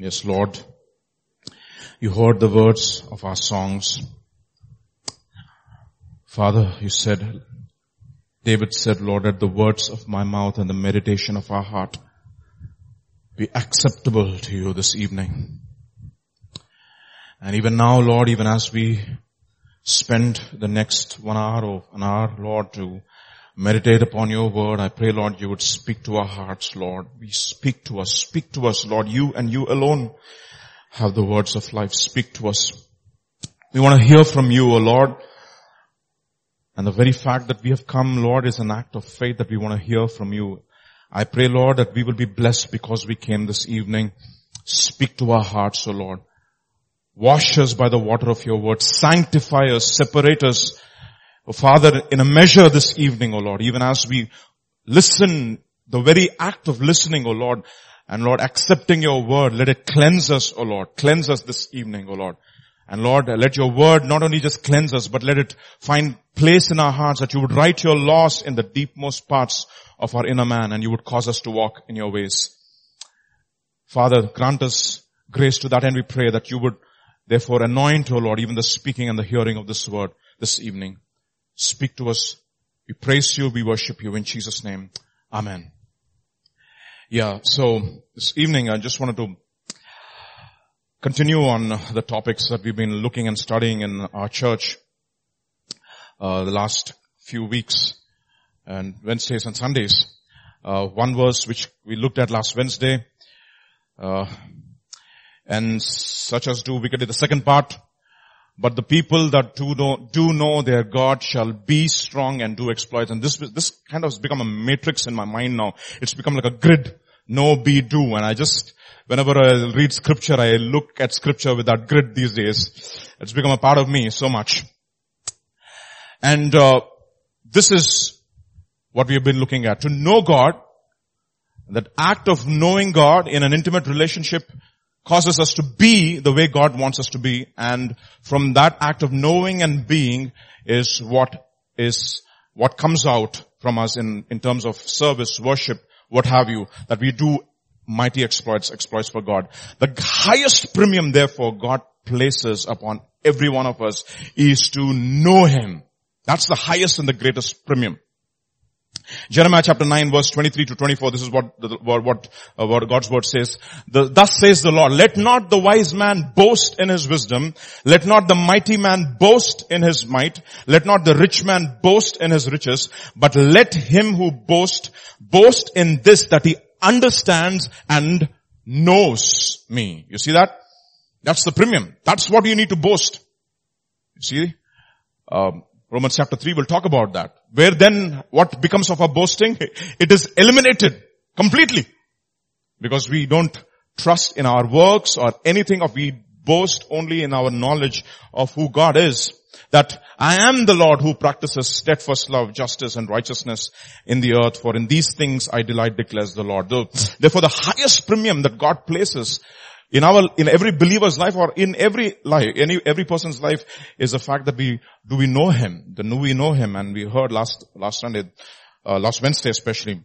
Yes, Lord. You heard the words of our songs. Father, you said, David said, Lord, that the words of my mouth and the meditation of our heart be acceptable to you this evening. And even now, Lord, even as we spend the next one hour or an hour, Lord, to meditate upon your word. I pray, Lord, you would speak to our hearts, Lord. We speak to us, speak to us, Lord. You and you alone have the words of life. Speak to us. We want to hear from you, O Lord. And the very fact that we have come, Lord, is an act of faith that we want to hear from you. I pray, Lord, that we will be blessed because we came this evening. Speak to our hearts, O Lord. Wash us by the water of your word. Sanctify us, separate us Oh Father, in a measure this evening, O Lord, even as we listen, the very act of listening, O Lord, and Lord, accepting your word, let it cleanse us, O Lord. Cleanse us this evening, O Lord. And Lord, let your word not only just cleanse us, but let it find place in our hearts that you would write your laws in the deepmost parts of our inner man and you would cause us to walk in your ways. Father, grant us grace to that end we pray that you would therefore anoint, O Lord, even the speaking and the hearing of this word this evening. Speak to us. We praise you. We worship you in Jesus name. Amen. Yeah. So this evening I just wanted to continue on the topics that we've been looking and studying in our church, uh, the last few weeks and Wednesdays and Sundays. Uh, one verse which we looked at last Wednesday, uh, and such as do wickedly. The second part, but the people that do know, do know their God shall be strong and do exploits. And this, this kind of has become a matrix in my mind now. It's become like a grid. Know, be, do. And I just, whenever I read scripture, I look at scripture with that grid these days. It's become a part of me so much. And, uh, this is what we have been looking at. To know God, that act of knowing God in an intimate relationship causes us to be the way God wants us to be. And from that act of knowing and being is what is, what comes out from us in, in terms of service, worship, what have you, that we do mighty exploits, exploits for God. The highest premium therefore God places upon every one of us is to know Him. That's the highest and the greatest premium. Jeremiah chapter 9 verse 23 to 24, this is what, what, uh, what God's word says. The, thus says the Lord, let not the wise man boast in his wisdom, let not the mighty man boast in his might, let not the rich man boast in his riches, but let him who boast, boast in this that he understands and knows me. You see that? That's the premium. That's what you need to boast. You see? Um, Romans chapter 3 will talk about that. Where then what becomes of our boasting? It is eliminated completely. Because we don't trust in our works or anything of we boast only in our knowledge of who God is. That I am the Lord who practices steadfast love, justice and righteousness in the earth for in these things I delight declares the Lord. Therefore the highest premium that God places in our, in every believer's life or in every life, any, every person's life is the fact that we, do we know Him? The do we know Him? And we heard last, last Sunday, uh, last Wednesday especially,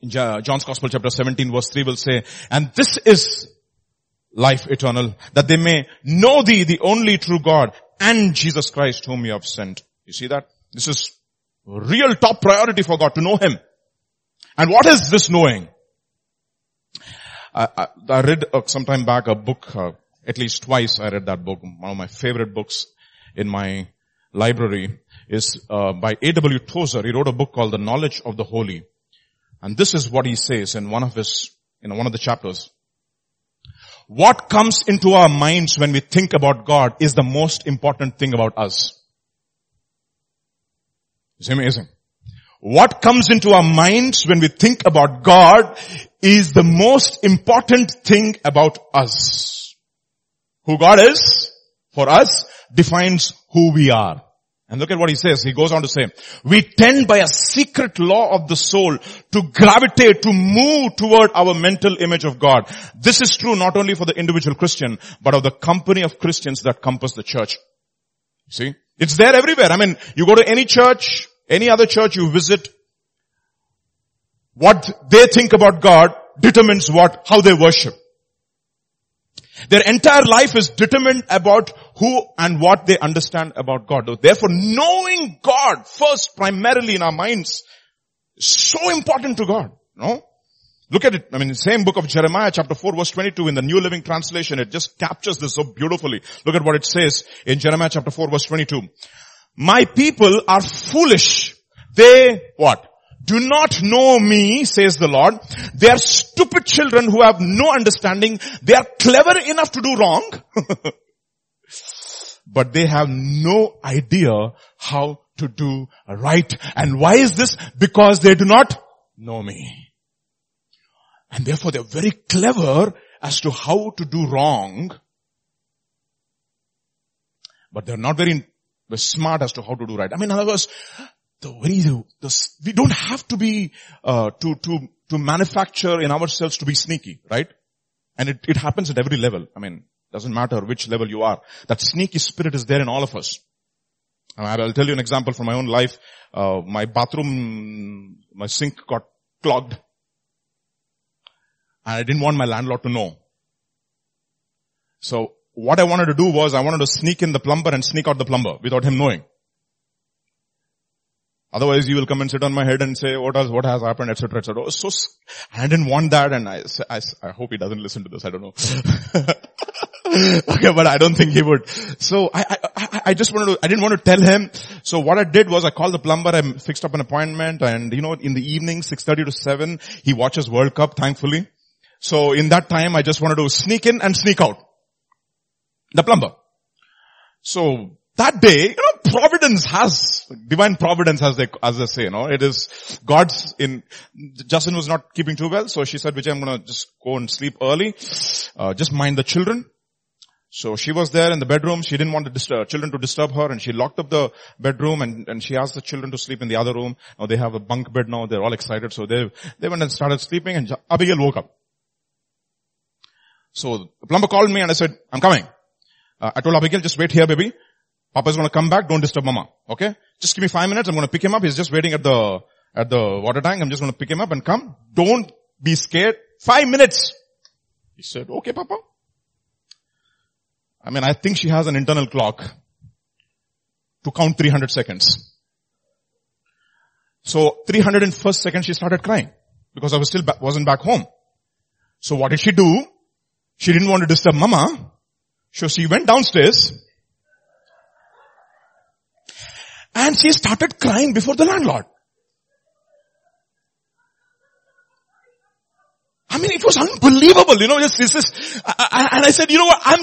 in John's Gospel chapter 17 verse 3 will say, and this is life eternal, that they may know thee, the only true God, and Jesus Christ whom you have sent. You see that? This is real top priority for God to know Him. And what is this knowing? I, I, I read uh, some time back a book, uh, at least twice I read that book. One of my favorite books in my library is uh, by A.W. Tozer. He wrote a book called The Knowledge of the Holy. And this is what he says in one of his, in one of the chapters. What comes into our minds when we think about God is the most important thing about us. It's amazing. What comes into our minds when we think about God is the most important thing about us. Who God is for us defines who we are. And look at what he says. He goes on to say, we tend by a secret law of the soul to gravitate, to move toward our mental image of God. This is true not only for the individual Christian, but of the company of Christians that compass the church. See? It's there everywhere. I mean, you go to any church, any other church you visit, what they think about God determines what, how they worship. Their entire life is determined about who and what they understand about God. Therefore, knowing God first primarily in our minds is so important to God. No? Look at it. I mean, the same book of Jeremiah chapter 4 verse 22 in the New Living Translation, it just captures this so beautifully. Look at what it says in Jeremiah chapter 4 verse 22. My people are foolish. They, what? Do not know me, says the Lord. They are stupid children who have no understanding. They are clever enough to do wrong. but they have no idea how to do right. And why is this? Because they do not know me. And therefore they're very clever as to how to do wrong. But they're not very smart as to how to do right. I mean, in other words, the the, we don't have to be, uh, to, to, to manufacture in ourselves to be sneaky, right? And it, it happens at every level. I mean, doesn't matter which level you are. That sneaky spirit is there in all of us. I'll tell you an example from my own life. Uh, my bathroom, my sink got clogged and I didn't want my landlord to know. So what I wanted to do was I wanted to sneak in the plumber and sneak out the plumber without him knowing. Otherwise you will come and sit on my head and say, what has, what has happened, etc., etc. So, I didn't want that and I, I, I hope he doesn't listen to this, I don't know. okay, but I don't think he would. So I, I, I just wanted to, I didn't want to tell him. So what I did was I called the plumber, I fixed up an appointment and you know, in the evening, 6.30 to 7, he watches World Cup, thankfully. So in that time, I just wanted to sneak in and sneak out. The plumber. So that day, you know, providence has, divine providence as they, as they say, you know, it is God's in, Justin was not keeping too well, so she said, Vijay, I'm gonna just go and sleep early, uh, just mind the children. So she was there in the bedroom, she didn't want the disturb, children to disturb her and she locked up the bedroom and, and she asked the children to sleep in the other room. Now they have a bunk bed now, they're all excited, so they, they went and started sleeping and Abigail woke up. So the plumber called me and I said, I'm coming. Uh, I told Abigail, just wait here baby. Papa's gonna come back, don't disturb mama. Okay? Just give me five minutes, I'm gonna pick him up. He's just waiting at the, at the water tank. I'm just gonna pick him up and come. Don't be scared. Five minutes. He said, okay papa. I mean, I think she has an internal clock to count 300 seconds. So 301st second she started crying because I was still, ba- wasn't back home. So what did she do? She didn't want to disturb mama. So she went downstairs and she started crying before the landlord. I mean, it was unbelievable, you know, this, this is, I, I, and I said, you know what, I'm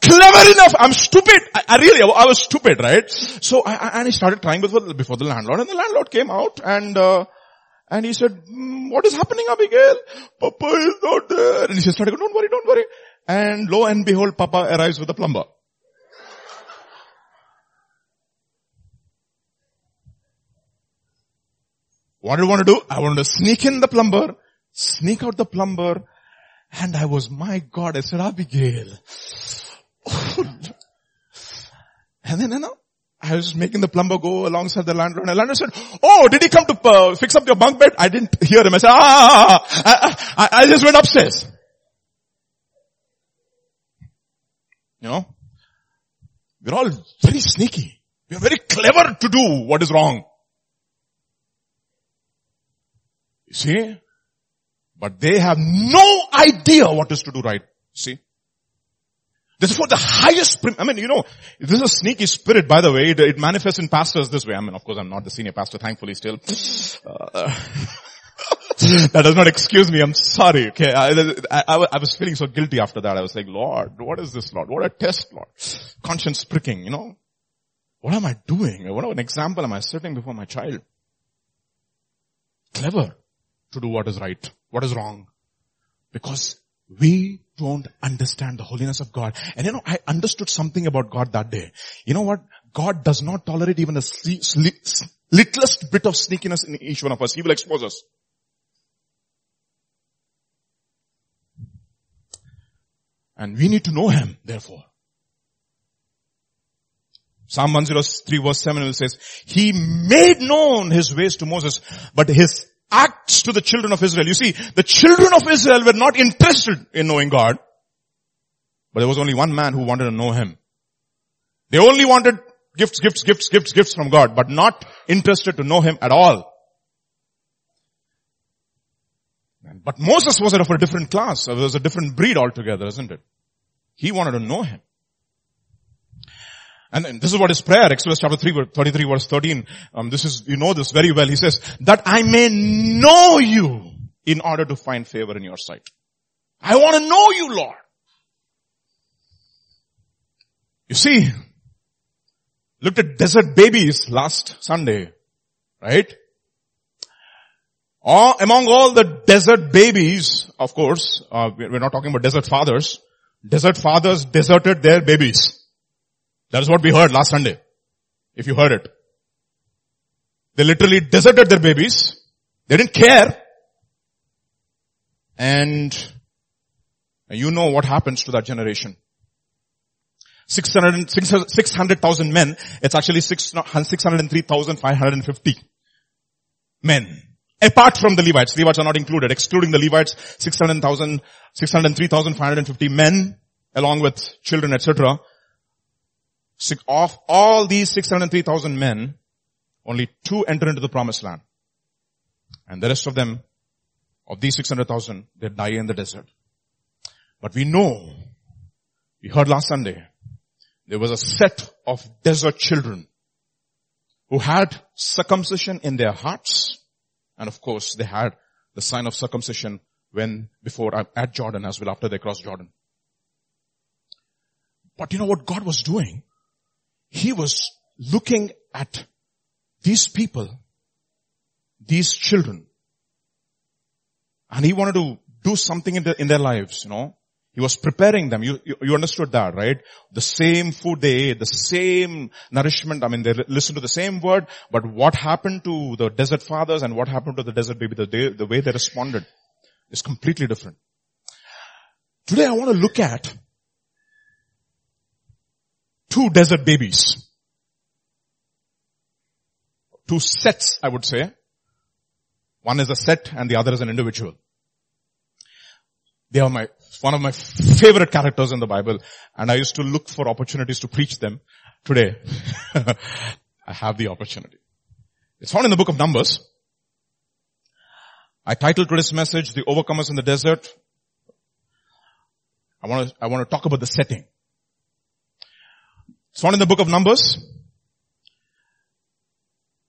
clever enough, I'm stupid. I, I really, I was stupid, right? So I, and I started crying before, before the landlord and the landlord came out and, uh, and he said, mm, what is happening Abigail? Papa is not there. And she started, don't worry, don't worry. And lo and behold, Papa arrives with a plumber. What did you want to do? I wanted to sneak in the plumber, sneak out the plumber, and I was, my God, I said, Abigail. and then, you know, I was making the plumber go alongside the landlord and the landlord said, oh, did he come to uh, fix up your bunk bed? I didn't hear him. I said, ah, I, I, I just went upstairs. You know, we're all very sneaky. We're very clever to do what is wrong. You see? But they have no idea what is to do right. See? This is for the highest, prim- I mean, you know, this is a sneaky spirit, by the way. It, it manifests in pastors this way. I mean, of course, I'm not the senior pastor, thankfully still. Uh, that does not excuse me. I'm sorry. Okay. I, I, I, was feeling so guilty after that. I was like, Lord, what is this, Lord? What a test, Lord. Conscience pricking, you know. What am I doing? What an example am I setting before my child? Clever to do what is right, what is wrong. Because we don't understand the holiness of God. And you know, I understood something about God that day. You know what? God does not tolerate even a littlest bit of sneakiness in each one of us. He will expose us. And we need to know Him, therefore. Psalm 103 verse 7 says, He made known His ways to Moses, but His acts to the children of Israel. You see, the children of Israel were not interested in knowing God, But there was only one man who wanted to know him. They only wanted gifts, gifts, gifts, gifts, gifts from God, but not interested to know him at all. But Moses was of a different class. It was a different breed altogether, isn't it? He wanted to know him. And this is what his prayer, Exodus chapter 3, 33 verse 13. Um, this is, you know this very well. He says, that I may know you in order to find favor in your sight. I want to know you, Lord. You see, looked at desert babies last Sunday, right? All, among all the desert babies, of course, uh, we're not talking about desert fathers. Desert fathers deserted their babies. That is what we heard last Sunday. If you heard it. They literally deserted their babies. They didn't care. And you know what happens to that generation. 600,000 600, men, it's actually 603,550 men. Apart from the Levites, Levites are not included, excluding the Levites, 600,000, 603,550 men, along with children, etc. Of all these 603,000 men, only two enter into the promised land. And the rest of them, of these 600,000, they die in the desert. But we know, we heard last Sunday, there was a set of desert children who had circumcision in their hearts. And of course, they had the sign of circumcision when, before, uh, at Jordan as well, after they crossed Jordan. But you know what God was doing? He was looking at these people, these children, and he wanted to do something in, the, in their lives, you know. He was preparing them. You, you, you, understood that, right? The same food they ate, the same nourishment. I mean, they listened to the same word, but what happened to the desert fathers and what happened to the desert baby, the, day, the way they responded is completely different. Today I want to look at two desert babies. Two sets, I would say. One is a set and the other is an individual. They are my, one of my favorite characters in the Bible and I used to look for opportunities to preach them. Today, I have the opportunity. It's found in the book of Numbers. I titled today's message, The Overcomers in the Desert. I want to, I want to talk about the setting. It's found in the book of Numbers.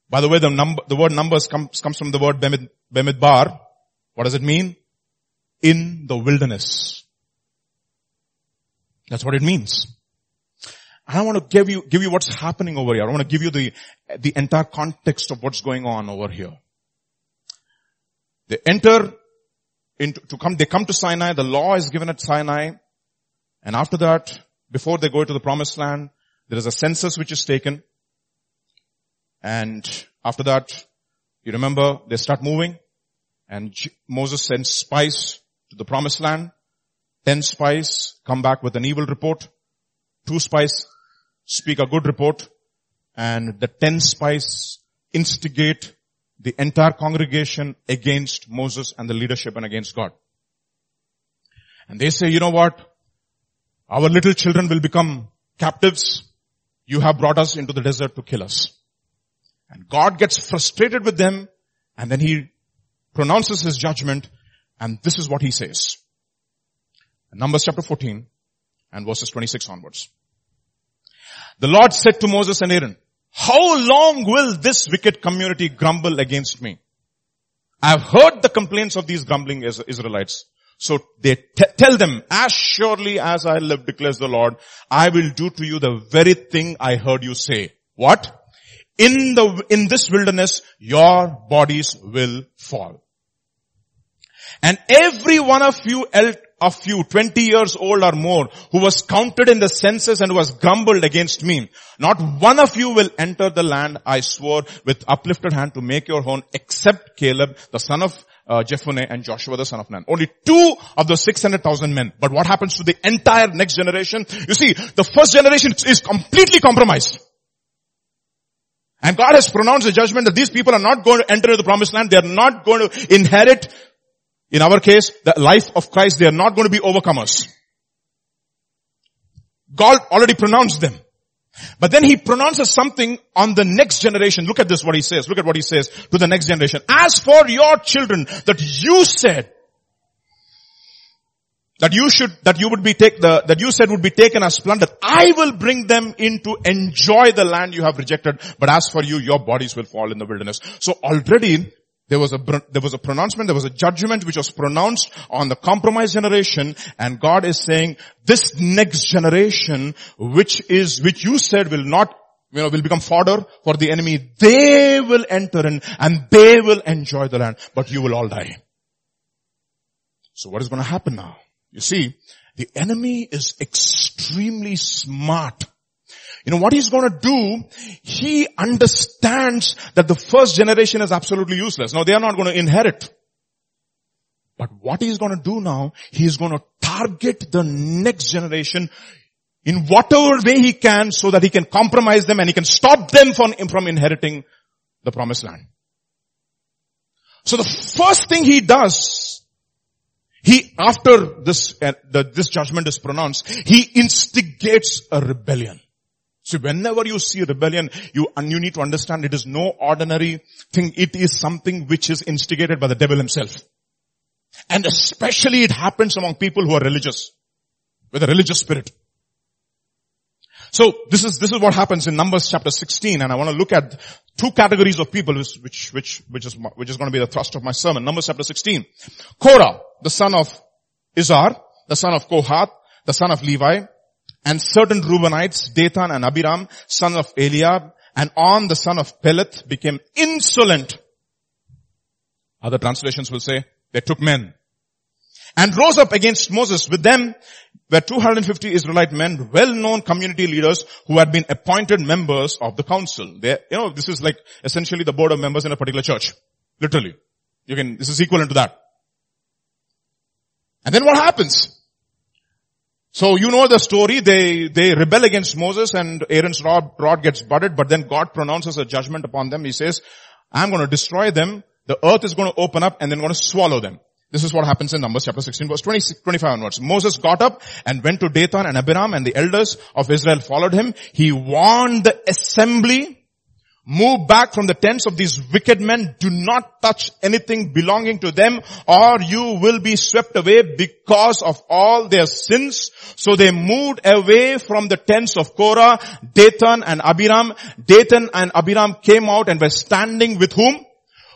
By the way, the number, the word numbers comes, comes from the word Bemid, Bemidbar. What does it mean? In the wilderness. That's what it means. I want to give you, give you what's happening over here. I want to give you the, the entire context of what's going on over here. They enter into, to come, they come to Sinai, the law is given at Sinai, and after that, before they go to the promised land, there is a census which is taken, and after that, you remember, they start moving, and Moses sends spies to the promised land. Ten spies come back with an evil report. Two spies speak a good report. And the ten spies instigate the entire congregation against Moses and the leadership and against God. And they say, you know what? Our little children will become captives. You have brought us into the desert to kill us. And God gets frustrated with them and then he pronounces his judgment and this is what he says. Numbers chapter 14 and verses 26 onwards. The Lord said to Moses and Aaron, how long will this wicked community grumble against me? I have heard the complaints of these grumbling Israelites. So they t- tell them, as surely as I live, declares the Lord, I will do to you the very thing I heard you say. What? In the, in this wilderness, your bodies will fall. And every one of you, of you, 20 years old or more, who was counted in the census and was grumbled against me, not one of you will enter the land I swore with uplifted hand to make your own except Caleb, the son of uh, Jephunneh and Joshua the son of Nun. Only two of the 600,000 men. But what happens to the entire next generation? You see, the first generation is completely compromised. And God has pronounced a judgment that these people are not going to enter the promised land. They are not going to inherit in our case, the life of Christ, they are not going to be overcomers. God already pronounced them. But then he pronounces something on the next generation. Look at this, what he says. Look at what he says to the next generation. As for your children that you said, that you should, that you would be take the, that you said would be taken as plunder, I will bring them in to enjoy the land you have rejected. But as for you, your bodies will fall in the wilderness. So already there was a, there was a pronouncement, there was a judgment which was pronounced on the compromised generation and God is saying this next generation which is, which you said will not, you know, will become fodder for the enemy. They will enter in and they will enjoy the land, but you will all die. So what is going to happen now? You see, the enemy is extremely smart you know what he's going to do? He understands that the first generation is absolutely useless. Now they are not going to inherit. But what he's going to do now, he's going to target the next generation in whatever way he can so that he can compromise them and he can stop them from, from inheriting the promised land. So the first thing he does, he, after this, uh, the, this judgment is pronounced, he instigates a rebellion. See, whenever you see rebellion, you, and you need to understand it is no ordinary thing. It is something which is instigated by the devil himself. And especially it happens among people who are religious, with a religious spirit. So this is, this is what happens in Numbers chapter 16 and I want to look at two categories of people which, which, which, is, which is going to be the thrust of my sermon. Numbers chapter 16. Korah, the son of Izhar, the son of Kohath, the son of Levi, and certain Reubenites, Dathan and Abiram, son of Eliab, and On the son of Peleth became insolent. Other translations will say they took men and rose up against Moses. With them were 250 Israelite men, well-known community leaders who had been appointed members of the council. They, you know, this is like essentially the board of members in a particular church. Literally. You can, this is equivalent to that. And then what happens? So you know the story, they, they rebel against Moses and Aaron's rod, rod gets budded, but then God pronounces a judgment upon them. He says, I'm going to destroy them. The earth is going to open up and then going to swallow them. This is what happens in Numbers chapter 16 verse 20, 25 onwards. Moses got up and went to Dathan and Abiram and the elders of Israel followed him. He warned the assembly Move back from the tents of these wicked men. Do not touch anything belonging to them or you will be swept away because of all their sins. So they moved away from the tents of Korah, Dathan and Abiram. Dathan and Abiram came out and were standing with whom?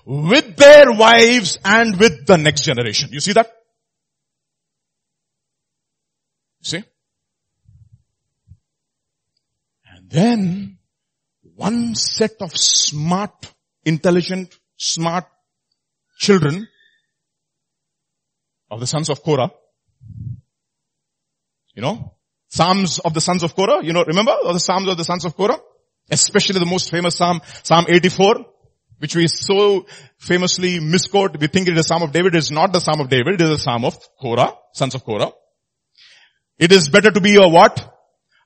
With their wives and with the next generation. You see that? See? And then one set of smart, intelligent, smart children of the sons of Korah. You know, Psalms of the sons of Korah, you know, remember the Psalms of the sons of Korah? Especially the most famous Psalm, Psalm 84, which we so famously misquote. We think it is Psalm of David. It is not the Psalm of David. It is the Psalm of Korah, sons of Korah. It is better to be a what?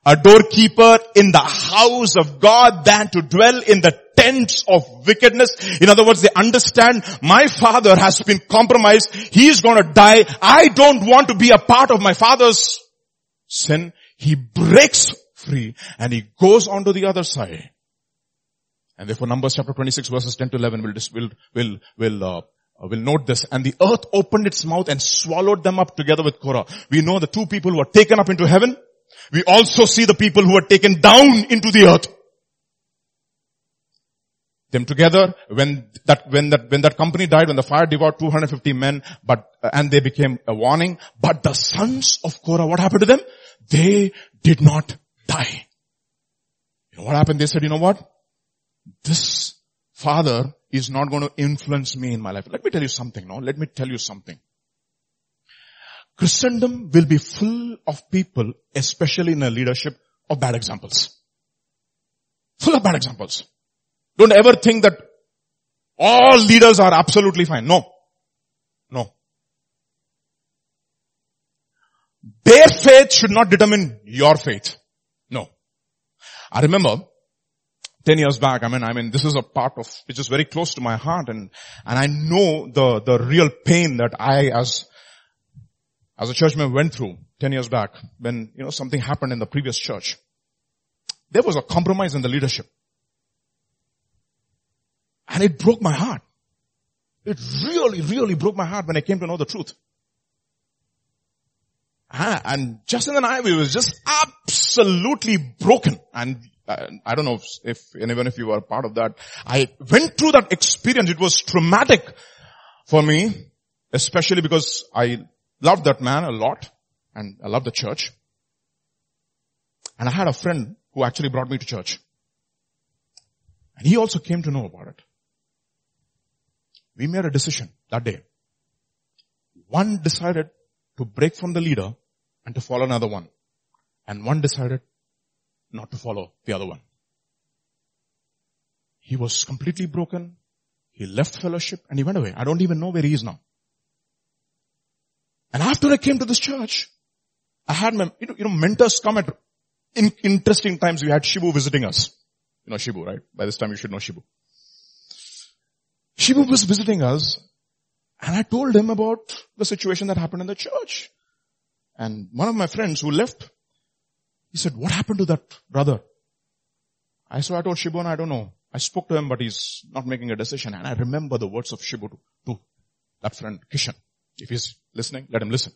A doorkeeper in the house of God than to dwell in the tents of wickedness. In other words, they understand my father has been compromised. He is going to die. I don't want to be a part of my father's sin. He breaks free and he goes on to the other side. And therefore Numbers chapter 26 verses 10 to 11 will, will, will, will, uh, will note this. And the earth opened its mouth and swallowed them up together with Korah. We know the two people were taken up into heaven we also see the people who are taken down into the earth. Them together, when that, when that, when that company died, when the fire devoured 250 men, but, uh, and they became a warning, but the sons of Korah, what happened to them? They did not die. You know what happened? They said, you know what? This father is not going to influence me in my life. Let me tell you something, no? Let me tell you something. Christendom will be full of people, especially in a leadership, of bad examples. Full of bad examples. Don't ever think that all leaders are absolutely fine. No. No. Their faith should not determine your faith. No. I remember 10 years back, I mean, I mean, this is a part of, which is very close to my heart and, and I know the, the real pain that I as as a church member went through. 10 years back when, you know, something happened in the previous church. There was a compromise in the leadership. And it broke my heart. It really, really broke my heart when I came to know the truth. Ah, and Justin and I, we was just absolutely broken. And uh, I don't know if, if anyone of you are part of that. I went through that experience. It was traumatic for me, especially because I loved that man a lot and I loved the church. And I had a friend who actually brought me to church. And he also came to know about it. We made a decision that day. One decided to break from the leader and to follow another one. And one decided not to follow the other one. He was completely broken. He left fellowship and he went away. I don't even know where he is now. And after I came to this church, I had my, you know, you know mentors come at in interesting times. We had Shibu visiting us. You know Shibu, right? By this time you should know Shibu. Shibu was visiting us and I told him about the situation that happened in the church. And one of my friends who left, he said, what happened to that brother? I said, I told Shibu and I don't know. I spoke to him, but he's not making a decision. And I remember the words of Shibu to, to that friend, Kishan. If he's listening, let him listen.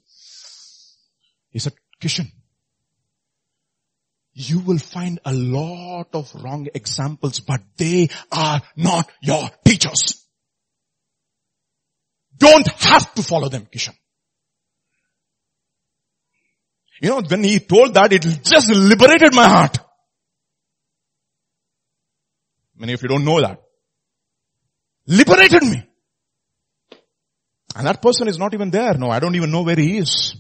He said, Kishan, you will find a lot of wrong examples, but they are not your teachers don't have to follow them, Kishan. You know, when he told that, it just liberated my heart. Many of you don't know that. Liberated me. And that person is not even there. No, I don't even know where he is.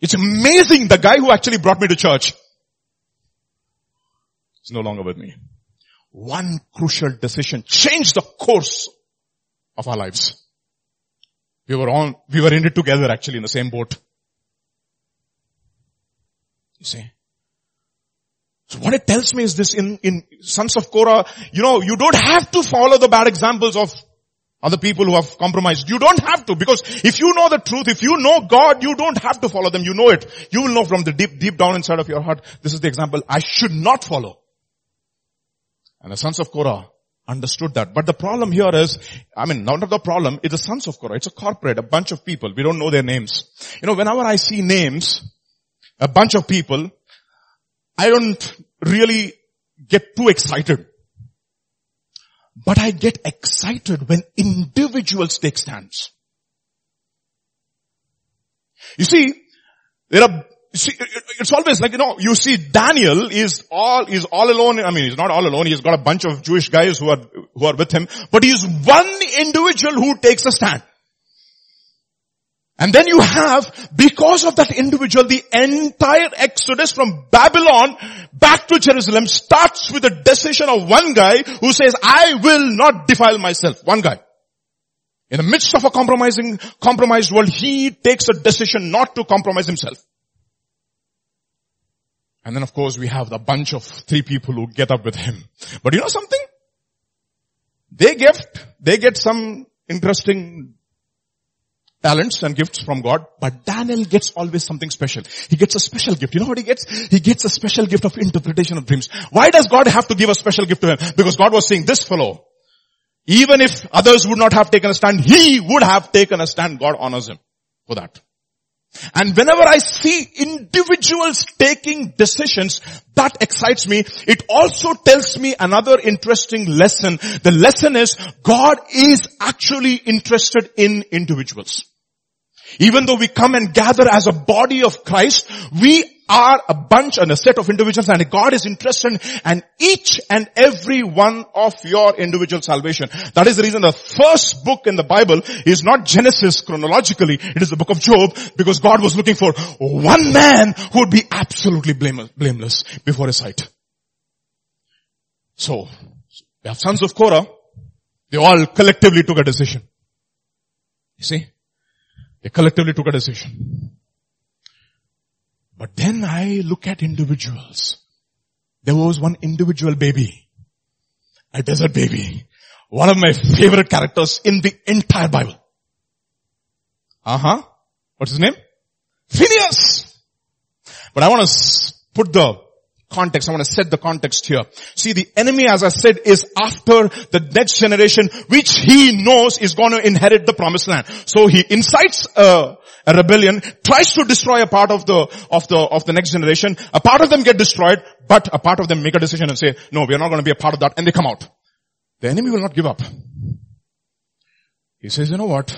It's amazing the guy who actually brought me to church is no longer with me. One crucial decision changed the course of our lives. We were on, we were in it together actually in the same boat. You see? So what it tells me is this in, in Sons of Korah, you know, you don't have to follow the bad examples of other people who have compromised. You don't have to because if you know the truth, if you know God, you don't have to follow them. You know it. You will know from the deep, deep down inside of your heart, this is the example I should not follow. And the sons of Korah understood that. But the problem here is, I mean, not the problem, it's the sons of Korah. It's a corporate, a bunch of people. We don't know their names. You know, whenever I see names, a bunch of people, I don't really get too excited. But I get excited when individuals take stands. You see, there are see, it's always like, you know, you see Daniel is all, is all alone. I mean, he's not all alone. He's got a bunch of Jewish guys who are, who are with him, but he's one individual who takes a stand. And then you have, because of that individual, the entire exodus from Babylon back to Jerusalem starts with the decision of one guy who says, I will not defile myself. One guy. In the midst of a compromising, compromised world, he takes a decision not to compromise himself. And then of course we have the bunch of three people who get up with him. But you know something? They gift, they get some interesting talents and gifts from God, but Daniel gets always something special. He gets a special gift. You know what he gets? He gets a special gift of interpretation of dreams. Why does God have to give a special gift to him? Because God was saying, this fellow, even if others would not have taken a stand, he would have taken a stand. God honors him for that. And whenever I see individuals taking decisions, that excites me. It also tells me another interesting lesson. The lesson is God is actually interested in individuals. Even though we come and gather as a body of Christ, we are a bunch and a set of individuals and God is interested in each and every one of your individual salvation. That is the reason the first book in the Bible is not Genesis chronologically, it is the book of Job because God was looking for one man who would be absolutely blameless before his sight. So, we have sons of Korah, they all collectively took a decision. You see? They collectively took a decision. But then I look at individuals. There was one individual baby, a desert baby, one of my favorite characters in the entire Bible. Uh-huh. What's his name? Phineas. But I want to put the context. I want to set the context here. See, the enemy, as I said, is after the next generation, which he knows is going to inherit the promised land. So he incites a, a rebellion, tries to destroy a part of the, of the, of the next generation. A part of them get destroyed, but a part of them make a decision and say, no, we are not going to be a part of that, and they come out. The enemy will not give up. He says, you know what?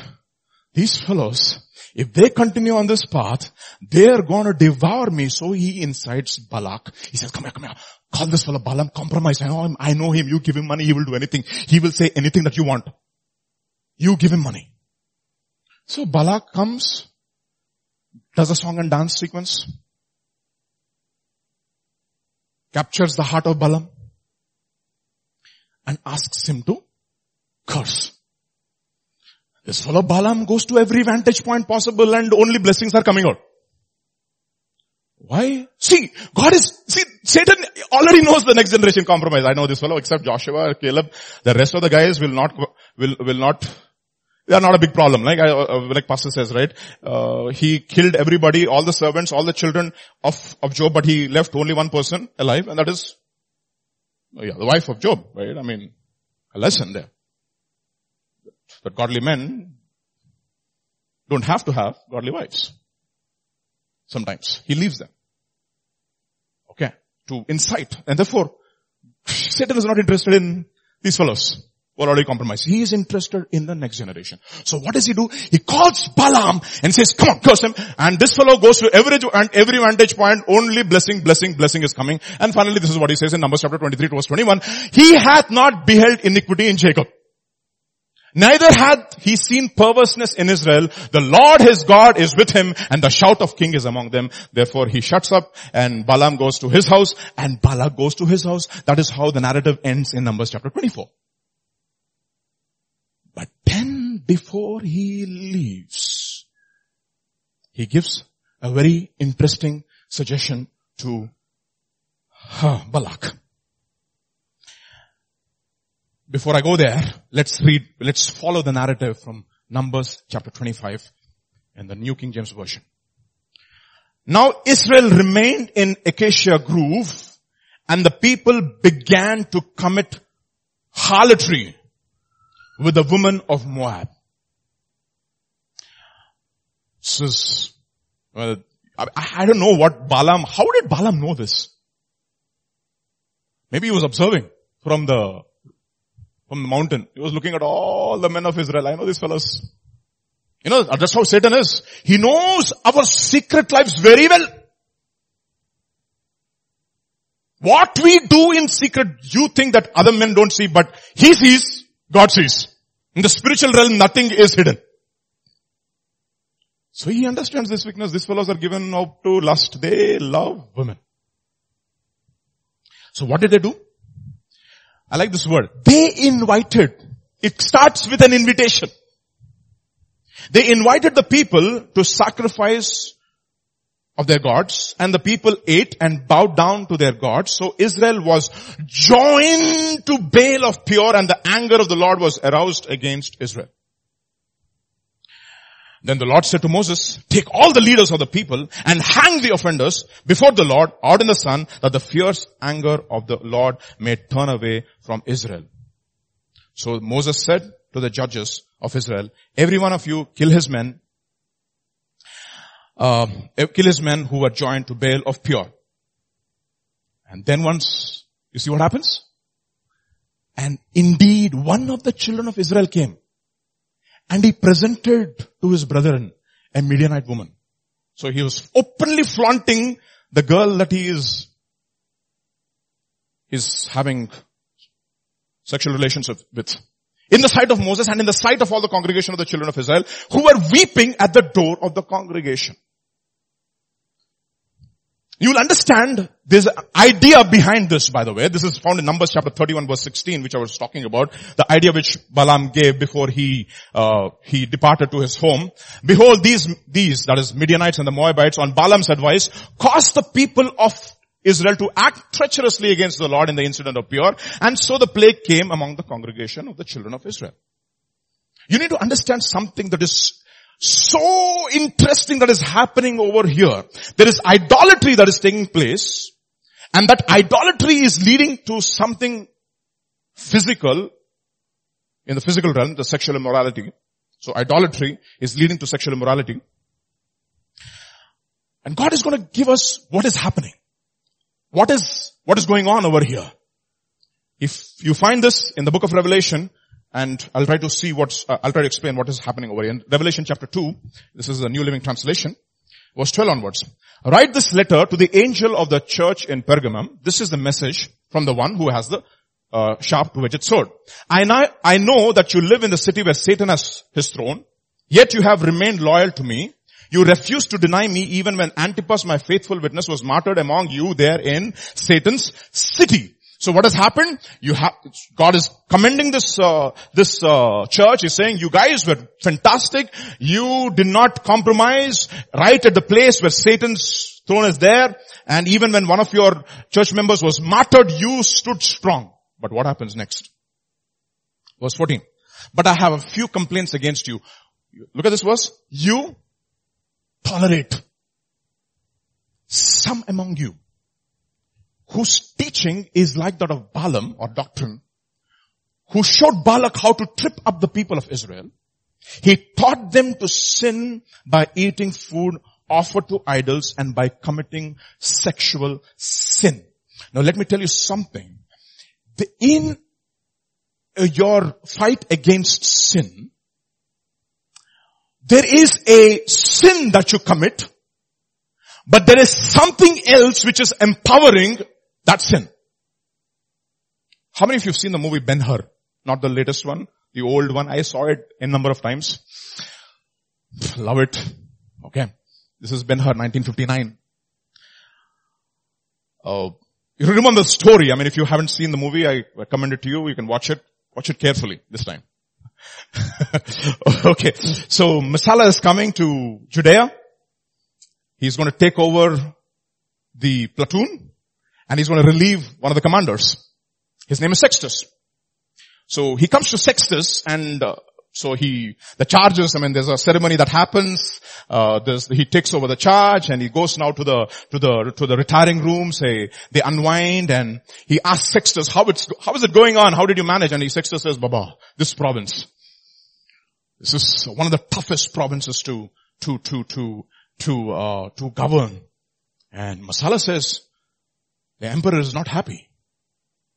These fellows, if they continue on this path, they are going to devour me. So he incites Balak. He says, come here, come here. Call this fellow Balaam, compromise. I know him, oh, I know him. You give him money, he will do anything. He will say anything that you want. You give him money. So Balak comes, does a song and dance sequence, captures the heart of Balaam, and asks him to curse. This fellow Balaam goes to every vantage point possible and only blessings are coming out. Why? See, God is, see, Satan already knows the next generation compromise. I know this fellow except Joshua, Caleb. The rest of the guys will not, will, will not, they are not a big problem. Like I, uh, like pastor says, right? Uh, he killed everybody, all the servants, all the children of, of Job, but he left only one person alive and that is, yeah, the wife of Job, right? I mean, a lesson there. But godly men don't have to have godly wives. Sometimes. He leaves them. Okay. To incite. And therefore, Satan is not interested in these fellows who are already compromised. He is interested in the next generation. So what does he do? He calls Balaam and says, come on, curse him. And this fellow goes to every, and every vantage point, only blessing, blessing, blessing is coming. And finally, this is what he says in Numbers chapter 23 verse 21. He hath not beheld iniquity in Jacob. Neither hath he seen perverseness in Israel. The Lord his God is with him and the shout of king is among them. Therefore he shuts up and Balaam goes to his house and Balak goes to his house. That is how the narrative ends in Numbers chapter 24. But then before he leaves, he gives a very interesting suggestion to Balak. Before I go there, let's read, let's follow the narrative from Numbers chapter 25 in the New King James Version. Now Israel remained in Acacia Grove and the people began to commit harlotry with the woman of Moab. This is, well, I, I don't know what Balaam, how did Balaam know this? Maybe he was observing from the from the mountain. He was looking at all the men of Israel. I know these fellows. You know, that's how Satan is. He knows our secret lives very well. What we do in secret, you think that other men don't see, but he sees, God sees. In the spiritual realm, nothing is hidden. So he understands this weakness. These fellows are given up to lust. They love women. So what did they do? I like this word. They invited. It starts with an invitation. They invited the people to sacrifice of their gods and the people ate and bowed down to their gods. So Israel was joined to Baal of Peor and the anger of the Lord was aroused against Israel. Then the Lord said to Moses, take all the leaders of the people and hang the offenders before the Lord out in the sun that the fierce anger of the Lord may turn away from Israel. So Moses said to the judges of Israel, every one of you kill his men, uh, kill his men who were joined to Baal of Peor. And then once, you see what happens? And indeed one of the children of Israel came and he presented to his brethren a Midianite woman. So he was openly flaunting the girl that he is, is having sexual relations with. In the sight of Moses and in the sight of all the congregation of the children of Israel who were weeping at the door of the congregation. You will understand this idea behind this, by the way. This is found in Numbers chapter 31 verse 16, which I was talking about. The idea which Balaam gave before he, uh, he departed to his home. Behold, these, these, that is Midianites and the Moabites on Balaam's advice, caused the people of Israel to act treacherously against the Lord in the incident of Peor. And so the plague came among the congregation of the children of Israel. You need to understand something that is so interesting that is happening over here. There is idolatry that is taking place and that idolatry is leading to something physical in the physical realm, the sexual immorality. So idolatry is leading to sexual immorality. And God is going to give us what is happening. What is, what is going on over here? If you find this in the book of Revelation, and I'll try to see what's, uh, I'll try to explain what is happening over here. In Revelation chapter 2, this is the New Living Translation, verse 12 onwards. Write this letter to the angel of the church in Pergamum. This is the message from the one who has the uh, sharp two-edged sword. I know, I know that you live in the city where Satan has his throne, yet you have remained loyal to me. You refused to deny me even when Antipas, my faithful witness, was martyred among you there in Satan's city. So what has happened? You have, God is commending this, uh, this, uh, church. He's saying, you guys were fantastic. You did not compromise right at the place where Satan's throne is there. And even when one of your church members was martyred, you stood strong. But what happens next? Verse 14. But I have a few complaints against you. Look at this verse. You tolerate some among you whose teaching is like that of Balaam or doctrine, who showed Balak how to trip up the people of Israel. He taught them to sin by eating food offered to idols and by committing sexual sin. Now let me tell you something. The, in uh, your fight against sin, there is a sin that you commit, but there is something else which is empowering that sin. How many of you have seen the movie Ben-Hur? Not the latest one, the old one. I saw it a number of times. Love it. Okay. This is Ben-Hur 1959. Uh, you remember the story. I mean, if you haven't seen the movie, I recommend it to you. You can watch it. Watch it carefully this time. okay. So Messala is coming to Judea. He's going to take over the platoon and he's going to relieve one of the commanders. His name is Sextus. So he comes to Sextus and uh, so he, the charges, I mean, there's a ceremony that happens, uh, he takes over the charge and he goes now to the, to the, to the retiring room, say, they unwind and he asks Sextus, how it's, how is it going on? How did you manage? And he, Sextus says, Baba, this province, this is one of the toughest provinces to, to, to, to, to, uh, to govern. And Messala says, the emperor is not happy.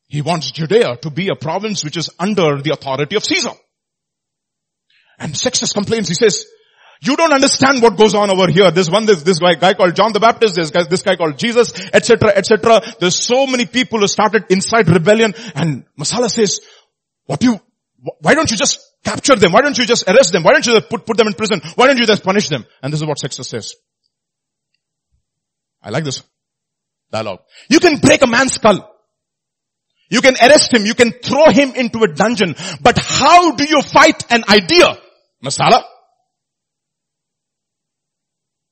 He wants Judea to be a province which is under the authority of Caesar. And Sextus complains, he says, you don't understand what goes on over here. There's one, this, this guy, guy called John the Baptist, there's guy, this guy called Jesus, etc., etc. There's so many people who started inside rebellion and Messala says, what you, why don't you just capture them? Why don't you just arrest them? Why don't you just put, put them in prison? Why don't you just punish them? And this is what Sextus says. I like this dialogue. You can break a man's skull. You can arrest him. You can throw him into a dungeon. But how do you fight an idea? Messala.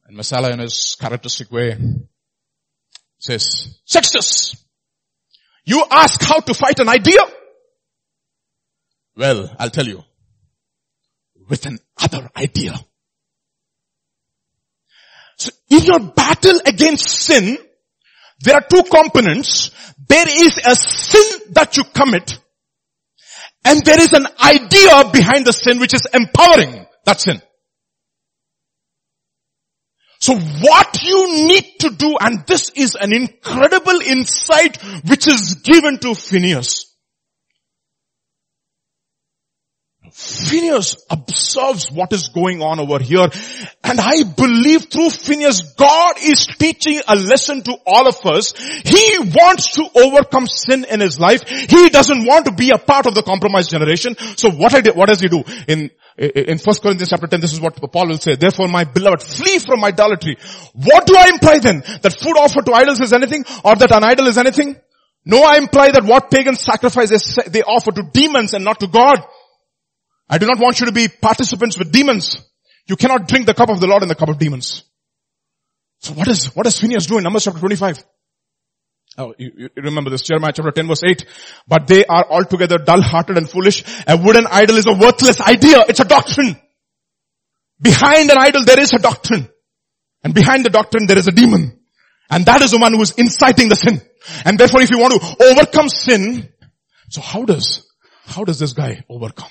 And Messala in his characteristic way says, Sextus, you ask how to fight an idea? Well, I'll tell you. With an other idea. So in your battle against sin, there are two components. There is a sin that you commit and there is an idea behind the sin which is empowering that sin. So what you need to do, and this is an incredible insight which is given to Phineas. Phineas observes what is going on over here and I believe through Phineas God is teaching a lesson to all of us. He wants to overcome sin in his life. He doesn't want to be a part of the compromised generation. So what, I did, what does he do? In, in 1 Corinthians chapter 10 this is what Paul will say. Therefore my beloved flee from idolatry. What do I imply then? That food offered to idols is anything or that an idol is anything? No, I imply that what pagans sacrifice they offer to demons and not to God. I do not want you to be participants with demons. You cannot drink the cup of the Lord and the cup of demons. So what is, what does Phineas do in Numbers chapter 25? Oh, you, you, remember this, Jeremiah chapter 10 verse 8. But they are altogether dull-hearted and foolish. A wooden idol is a worthless idea. It's a doctrine. Behind an idol there is a doctrine. And behind the doctrine there is a demon. And that is the one who is inciting the sin. And therefore if you want to overcome sin, so how does, how does this guy overcome?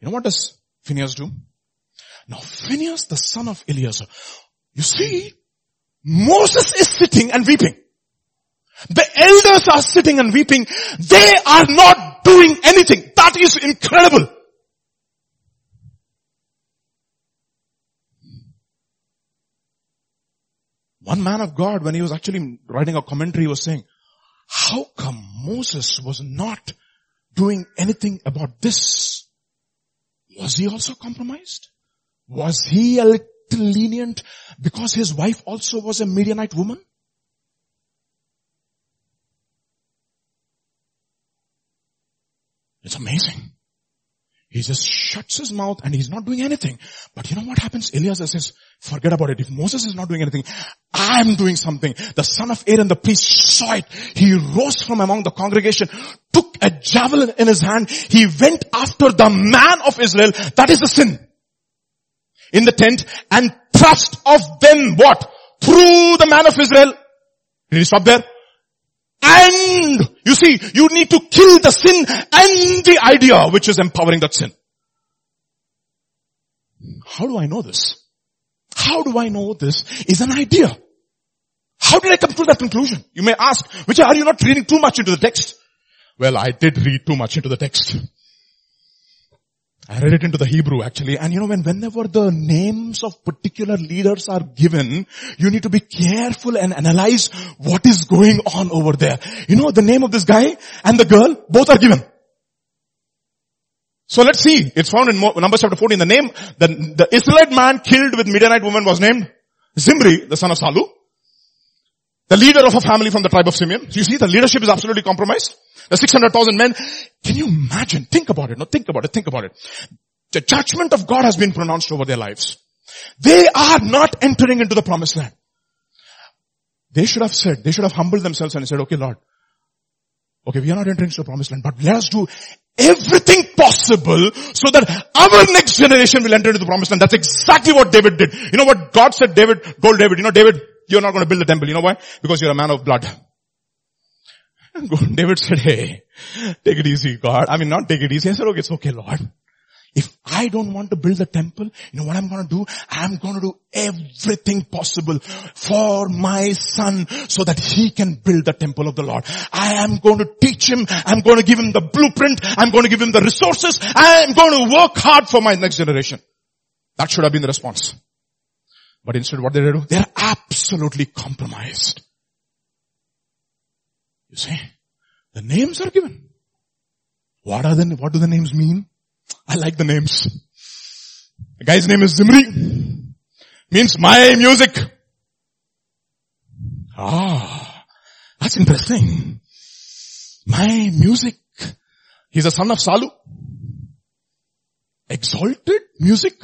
You know what does Phineas do? Now Phineas, the son of Eleazar, you see, Moses is sitting and weeping. The elders are sitting and weeping. They are not doing anything. That is incredible. One man of God, when he was actually writing a commentary, was saying, how come Moses was not doing anything about this? Was he also compromised? Was he a little lenient because his wife also was a Midianite woman? It's amazing. He just shuts his mouth and he's not doing anything. But you know what happens? Eliezer says, forget about it. If Moses is not doing anything, I'm doing something. The son of Aaron, the priest saw it. He rose from among the congregation, took a javelin in his hand. He went after the man of Israel. That is the sin. In the tent and thrust of them what? Through the man of Israel. Did he stop there? And you see, you need to kill the sin and the idea which is empowering that sin. How do I know this? How do I know this is an idea? How did I come to that conclusion? You may ask, which are you not reading too much into the text? Well, I did read too much into the text. I read it into the Hebrew actually. And you know, when, whenever the names of particular leaders are given, you need to be careful and analyze what is going on over there. You know, the name of this guy and the girl, both are given. So let's see. It's found in Numbers chapter 14. The name, the, the Israelite man killed with Midianite woman was named Zimri, the son of Salu. The leader of a family from the tribe of Simeon. You see, the leadership is absolutely compromised. The 600,000 men. Can you imagine? Think about it. No, think about it. Think about it. The judgment of God has been pronounced over their lives. They are not entering into the promised land. They should have said, they should have humbled themselves and said, okay Lord, okay, we are not entering into the promised land, but let us do everything possible so that our next generation will enter into the promised land. That's exactly what David did. You know what God said David, told David, you know David, you're not going to build the temple. You know why? Because you're a man of blood. David said, hey, take it easy, God. I mean, not take it easy. I said, okay, it's okay, Lord. If I don't want to build the temple, you know what I'm going to do? I'm going to do everything possible for my son so that he can build the temple of the Lord. I am going to teach him. I'm going to give him the blueprint. I'm going to give him the resources. I'm going to work hard for my next generation. That should have been the response. But instead what they do? They're absolutely compromised. You see, the names are given. What are the, what do the names mean? I like the names. The guy's name is Zimri. Means my music. Ah, that's interesting. My music. He's a son of Salu. Exalted music.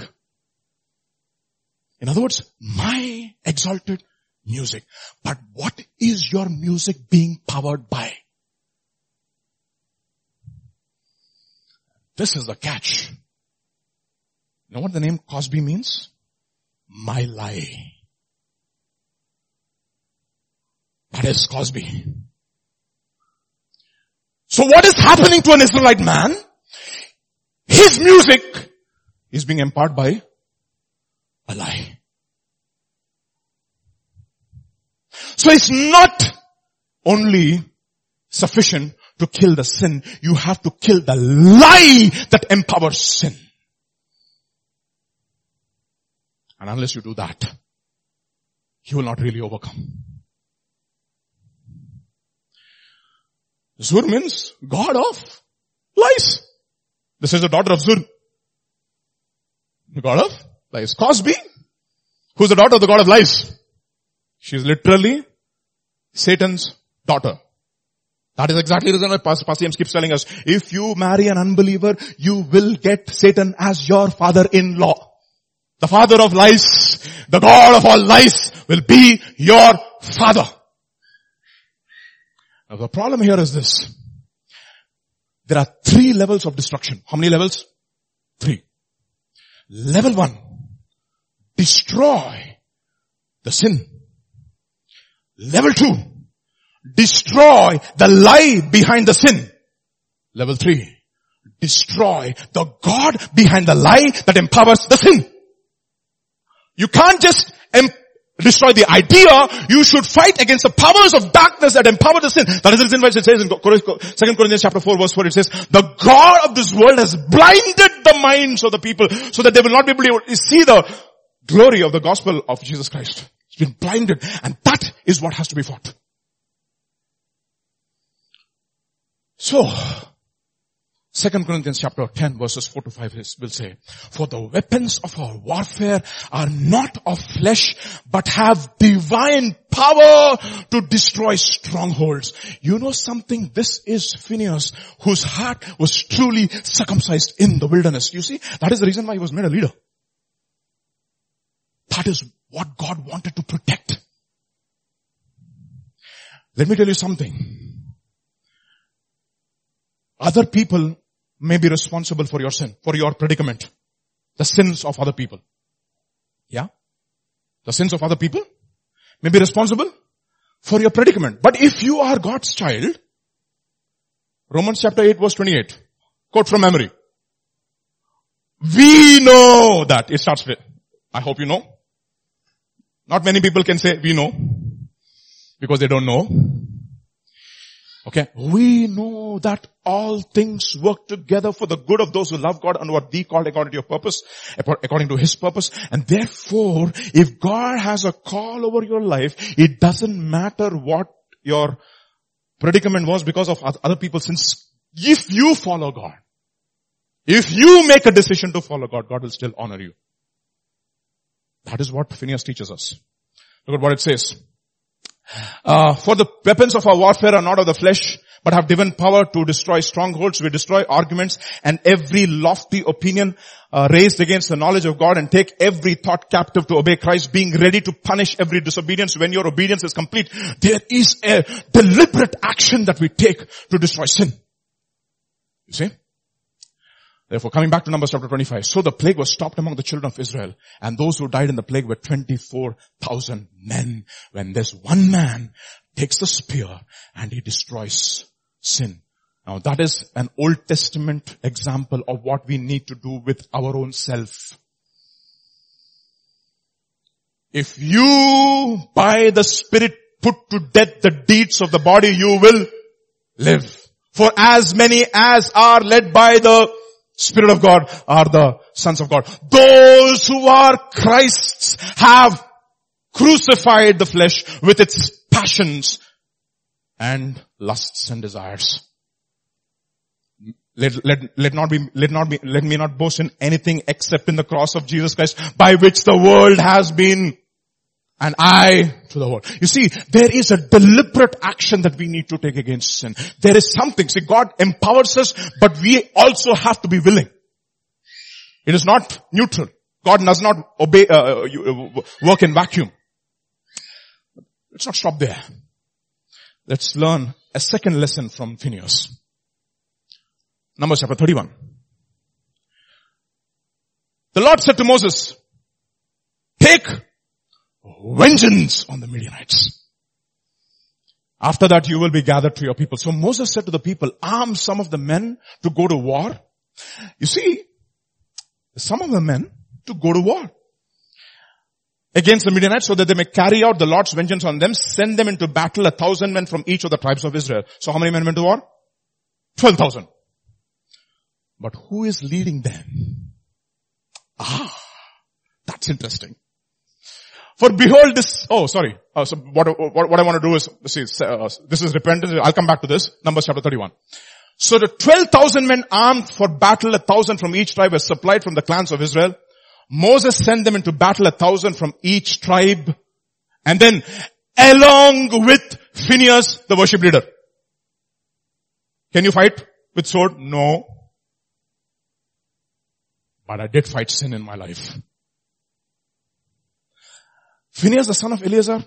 In other words, my exalted music. But what is your music being powered by? This is the catch. You know what the name Cozbi means? My lie. That is Cozbi. So what is happening to an Israelite man? His music is being empowered by a lie. So it's not only sufficient to kill the sin, you have to kill the lie that empowers sin. And unless you do that, you will not really overcome. Zur means God of lies. This is the daughter of Zur. God of lies. Cozbi, who's the daughter of the God of lies. She's literally Satan's daughter. That is exactly the reason why Pastor, Pastor James keeps telling us, if you marry an unbeliever, you will get Satan as your father-in-law. The father of lies, the God of all lies will be your father. Now the problem here is this. There are three levels of destruction. How many levels? Three. Level one. Destroy the sin. Level two, destroy the lie behind the sin. Level three, destroy the God behind the lie that empowers the sin. You can't just em- destroy the idea, you should fight against the powers of darkness that empower the sin. That is the reason why it says in 2 Corinthians chapter 4 verse 4 it says, the God of this world has blinded the minds of the people so that they will not be able to see the glory of the gospel of Jesus Christ. It's been blinded and that is what has to be fought. So, Second Corinthians chapter 10 verses 4 to 5 will say, For the weapons of our warfare are not of flesh, but have divine power to destroy strongholds. You know something? This is Phineas, whose heart was truly circumcised in the wilderness. You see, that is the reason why he was made a leader. That is what God wanted to protect. Let me tell you something. Other people may be responsible for your sin, for your predicament. The sins of other people. Yeah? The sins of other people may be responsible for your predicament. But if you are God's child, Romans chapter 8 verse 28, quote from memory. We know that. It starts with, I hope you know. Not many people can say we know because they don't know. Okay. We know that all things work together for the good of those who love God and who are the called according to your purpose, according to His purpose. And therefore, if God has a call over your life, it doesn't matter what your predicament was because of other people's sins. If you follow God, if you make a decision to follow God, God will still honor you. That is what Phineas teaches us. Look at what it says. Uh, for the weapons of our warfare are not of the flesh, but have given power to destroy strongholds. We destroy arguments and every lofty opinion uh, raised against the knowledge of God and take every thought captive to obey Christ, being ready to punish every disobedience when your obedience is complete. There is a deliberate action that we take to destroy sin. You see? Therefore, coming back to Numbers chapter 25. So the plague was stopped among the children of Israel and those who died in the plague were 24,000 men. When this one man takes the spear and he destroys sin. Now that is an Old Testament example of what we need to do with our own self. If you by the Spirit put to death the deeds of the body, you will live. For as many as are led by the Spirit of God are the sons of God. Those who are Christ's have crucified the flesh with its passions and lusts and desires. Let, let, let not be, let not be, let me not boast in anything except in the cross of Jesus Christ by which the world has been and I to the world. You see, there is a deliberate action that we need to take against sin. There is something. See, God empowers us, but we also have to be willing. It is not neutral. God does not obey, uh, uh work in vacuum. Let's not stop there. Let's learn a second lesson from Phineas. Numbers chapter 31. The Lord said to Moses, take vengeance on the Midianites. After that you will be gathered to your people. So Moses said to the people, arm some of the men to go to war. You see, some of the men to go to war against the Midianites so that they may carry out the Lord's vengeance on them, send them into battle, a thousand men from each of the tribes of Israel. So how many men went to war? Twelve thousand. But who is leading them? Ah, that's interesting. For behold this, oh sorry, uh, so what, what, what, I want to do is, see, uh, this is repentance, I'll come back to this, Numbers chapter 31. So the 12,000 men armed for battle, a thousand from each tribe were supplied from the clans of Israel. Moses sent them into battle, a thousand from each tribe. And then along with Phineas, the worship leader. Can you fight with sword? No. But I did fight sin in my life. Phineas, the son of Eleazar,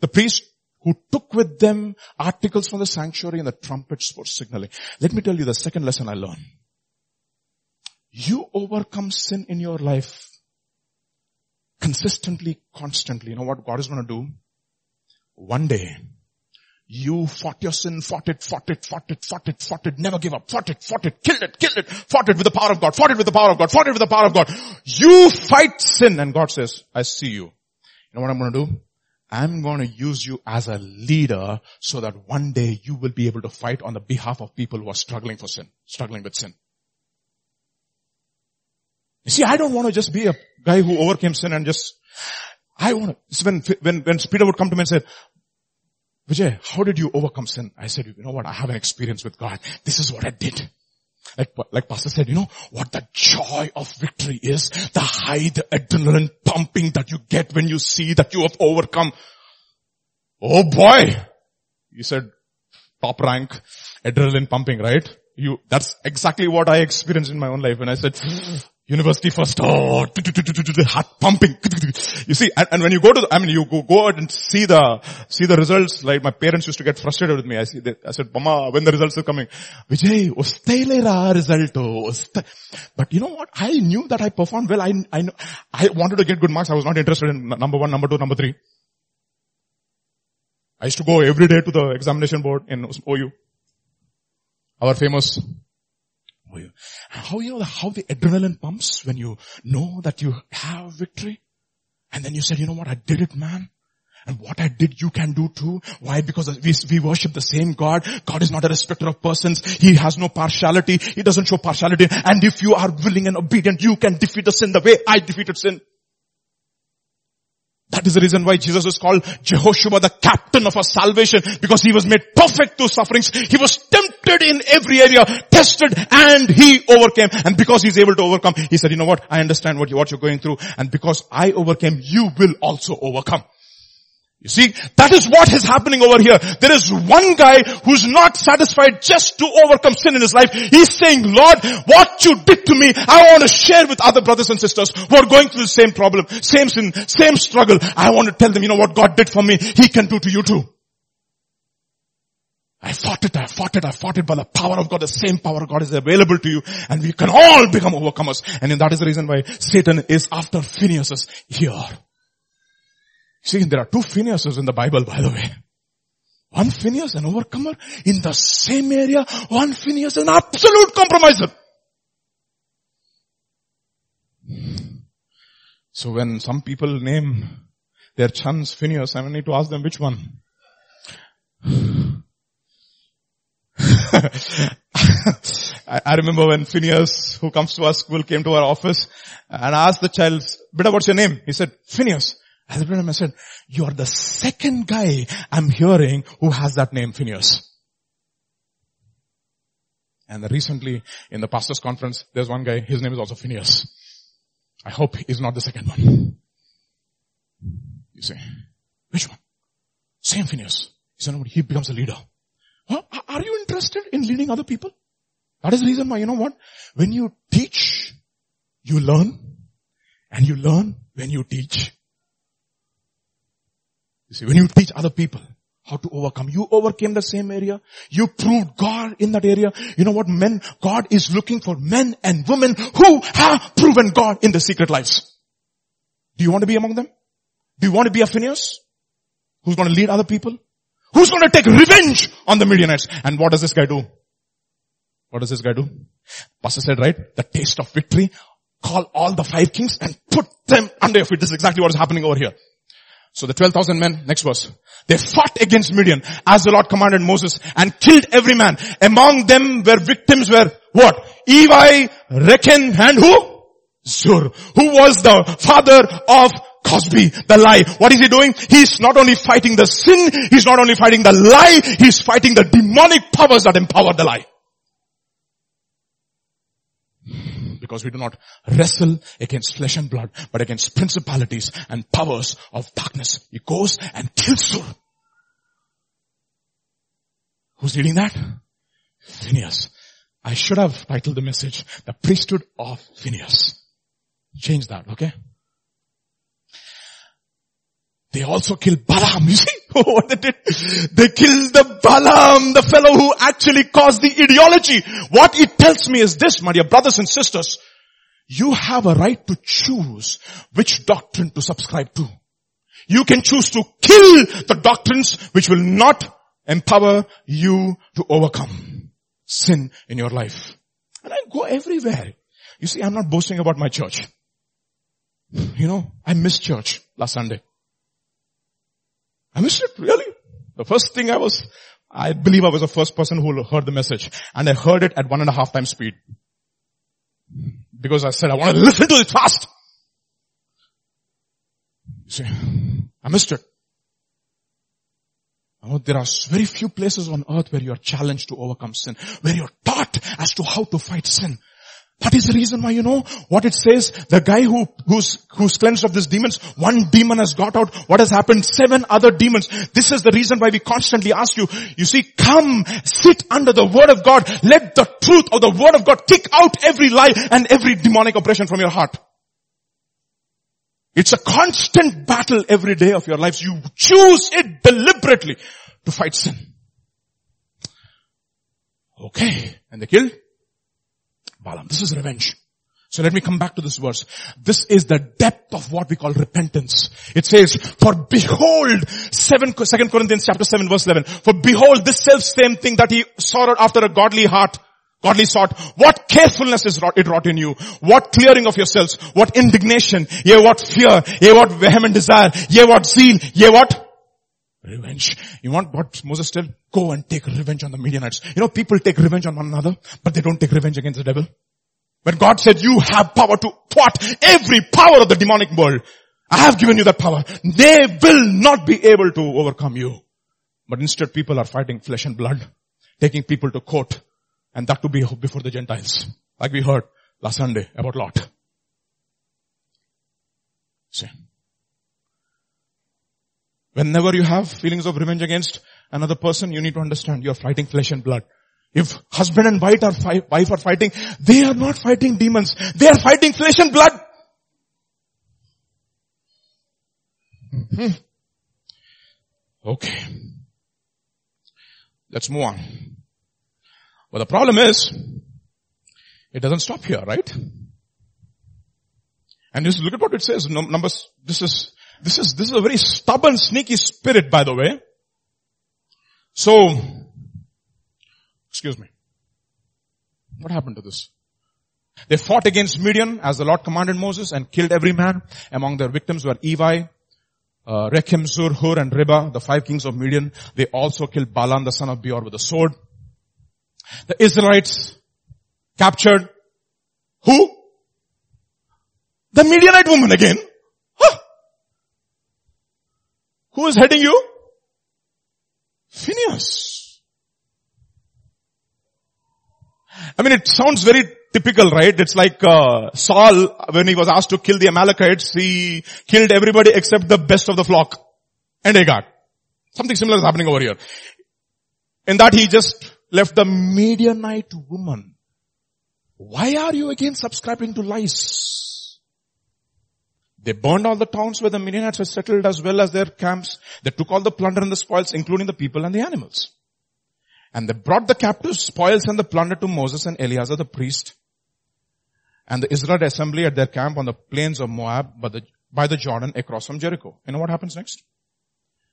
the priest who took with them articles from the sanctuary and the trumpets for signaling. Let me tell you the second lesson I learned. You overcome sin in your life consistently, constantly, you know what God is going to do? One day, you fought your sin, fought it, fought it, fought it, fought it, fought it, never give up, fought it, fought it, killed it, killed it, fought it with the power of God, fought it with the power of God, fought it with the power of God. You fight sin and God says, I see you. Know what I'm going to do? I'm going to use you as a leader so that one day you will be able to fight on the behalf of people who are struggling for sin, struggling with sin. You see, I don't want to just be a guy who overcame sin and just, I want to, when, when, when Peter would come to me and say, Vijay, how did you overcome sin? I said, you know what? I have an experience with God. This is what I did. Like, like pastor said, you know, what the joy of victory is, the high, the adrenaline pumping that you get when you see that you have overcome. Oh boy! You said top rank, adrenaline pumping, right? You, that's exactly what I experienced in my own life when I said, University first, oh, heart pumping. You see, and, and, when you go to, the, I mean, you go, go out and see the, see the results, like my parents used to get frustrated with me. I see, they, I said, Mama, when the results are coming, Vijay, result. Oh, but you know what? I knew that I performed well. I, I, I wanted to get good marks. I was not interested in number one, number two, number three. I used to go every day to the examination board in OU. Our famous how you know how the adrenaline pumps when you know that you have victory? And then you said, you know what, I did it man. And what I did, you can do too. Why? Because we, we worship the same God. God is not a respecter of persons. He has no partiality. He doesn't show partiality. And if you are willing and obedient, you can defeat the sin the way I defeated sin. That is the reason why Jesus is called Jehoshua, the captain of our salvation, because he was made perfect through sufferings. He was tempted in every area, tested, and he overcame. And because he's able to overcome, he said, you know what? I understand what, you, what you're going through. And because I overcame, you will also overcome. You see, that is what is happening over here. There is one guy who's not satisfied just to overcome sin in his life. He's saying, Lord, what you did to me, I want to share with other brothers and sisters who are going through the same problem, same sin, same struggle. I want to tell them, you know what God did for me, He can do to you too. I fought it, I fought it, I fought it by the power of God. The same power of God is available to you and we can all become overcomers. And that is the reason why Satan is after Phineas here. See, there are two Phineases in the Bible, by the way. One Phineas, an overcomer in the same area. One Phineas, an absolute compromiser. So when some people name their sons Phineas, I need to ask them which one. I, remember when Phineas, who comes to our school, came to our office and asked the child, Beta, what's your name? He said, Phineas. I said, you are the second guy I'm hearing who has that name, Phineas. And recently in the pastor's conference, there's one guy, his name is also Phineas. I hope he's not the second one. You say, which one? Same Phineas. He he becomes a leader. Huh? Are you interested in leading other people? That is the reason why, you know what? When you teach, you learn. And you learn when you teach. You see, when you teach other people how to overcome, you overcame the same area. You proved God in that area. You know what men, God is looking for men and women who have proven God in the secret lives. Do you want to be among them? Do you want to be a Phineas? Who's going to lead other people? Who's going to take revenge on the Midianites? And what does this guy do? What does this guy do? Pastor said, right? The taste of victory. Call all the five kings and put them under your feet. This is exactly what is happening over here. So the 12,000 men, next verse. They fought against Midian as the Lord commanded Moses and killed every man. Among them were victims were what? Evi, Rekem and who? Zur. Who was the father of Cozbi, the lie. What is he doing? He's not only fighting the sin, he's not only fighting the lie, he's fighting the demonic powers that empower the lie. Because we do not wrestle against flesh and blood, but against principalities and powers of darkness. He goes and kills her. Who's leading that? Phineas. I should have titled the message, The Priesthood of Phineas. Change that, okay? They also killed Balaam. You see oh, what they did? They killed the Balaam, the fellow who actually caused the ideology. What it tells me is this, my dear brothers and sisters. you have a right to choose which doctrine to subscribe to. You can choose to kill the doctrines which will not empower you to overcome sin in your life. And I go everywhere. You see, I'm not boasting about my church. You know, I missed church last Sunday. I missed it, really. The first thing I was, I believe I was the first person who heard the message. And I heard it at one and a half times speed. Because I said, I want to listen to it fast. You see, I missed it. Oh, there are very few places on earth where you are challenged to overcome sin, where you're taught as to how to fight sin. That is the reason why you know what it says. The guy who, who's, who's cleansed of these demons, one demon has got out. What has happened? Seven other demons. This is the reason why we constantly ask you, you see, come, sit under the word of God. Let the truth of the word of God kick out every lie and every demonic oppression from your heart. It's a constant battle every day of your lives. You choose it deliberately to fight sin. Okay. And they killed Balaam. This is revenge. So let me come back to this verse. This is the depth of what we call repentance. It says, for behold, 7, 2 Corinthians chapter 7 verse 11, for behold this self same thing that he sorrowed after a godly heart, godly sort, what carefulness is wrought, it wrought in you, what clearing of yourselves, what indignation, yea what fear, yea what vehement desire, yea what zeal, yea what? Revenge. You want what Moses said? Go and take revenge on the Midianites. You know, people take revenge on one another, but they don't take revenge against the devil. When God said you have power to thwart every power of the demonic world, I have given you that power. They will not be able to overcome you. But instead people are fighting flesh and blood, taking people to court, and that to be before the Gentiles. Like we heard last Sunday about Lot. See. Whenever you have feelings of revenge against another person, you need to understand you are fighting flesh and blood. If husband and wife are, fi- wife are fighting, they are not fighting demons. They are fighting flesh and blood. Mm-hmm. Okay. Let's move on. But the problem is, it doesn't stop here, right? And just look at what it says. Numbers, this is this is, this is a very stubborn, sneaky spirit, by the way. So, excuse me. What happened to this? They fought against Midian as the Lord commanded Moses and killed every man. Among their victims were Evi, uh, Rekem, Zur, Hur and Reba, the five kings of Midian. They also killed Balaam the son of Beor with a sword. The Israelites captured who? The Midianite woman again. Who is heading you? Phineas. I mean, it sounds very typical, right? It's like uh, Saul, when he was asked to kill the Amalekites, he killed everybody except the best of the flock and Agag. Something similar is happening over here. In that he just left the Midianite woman. Why are you again subscribing to lies? They burned all the towns where the Midianites were settled as well as their camps. They took all the plunder and the spoils, including the people and the animals. And they brought the captives, spoils and the plunder to Moses and Eleazar the priest. And the Israelite assembly at their camp on the plains of Moab by the, by the Jordan across from Jericho. You know what happens next?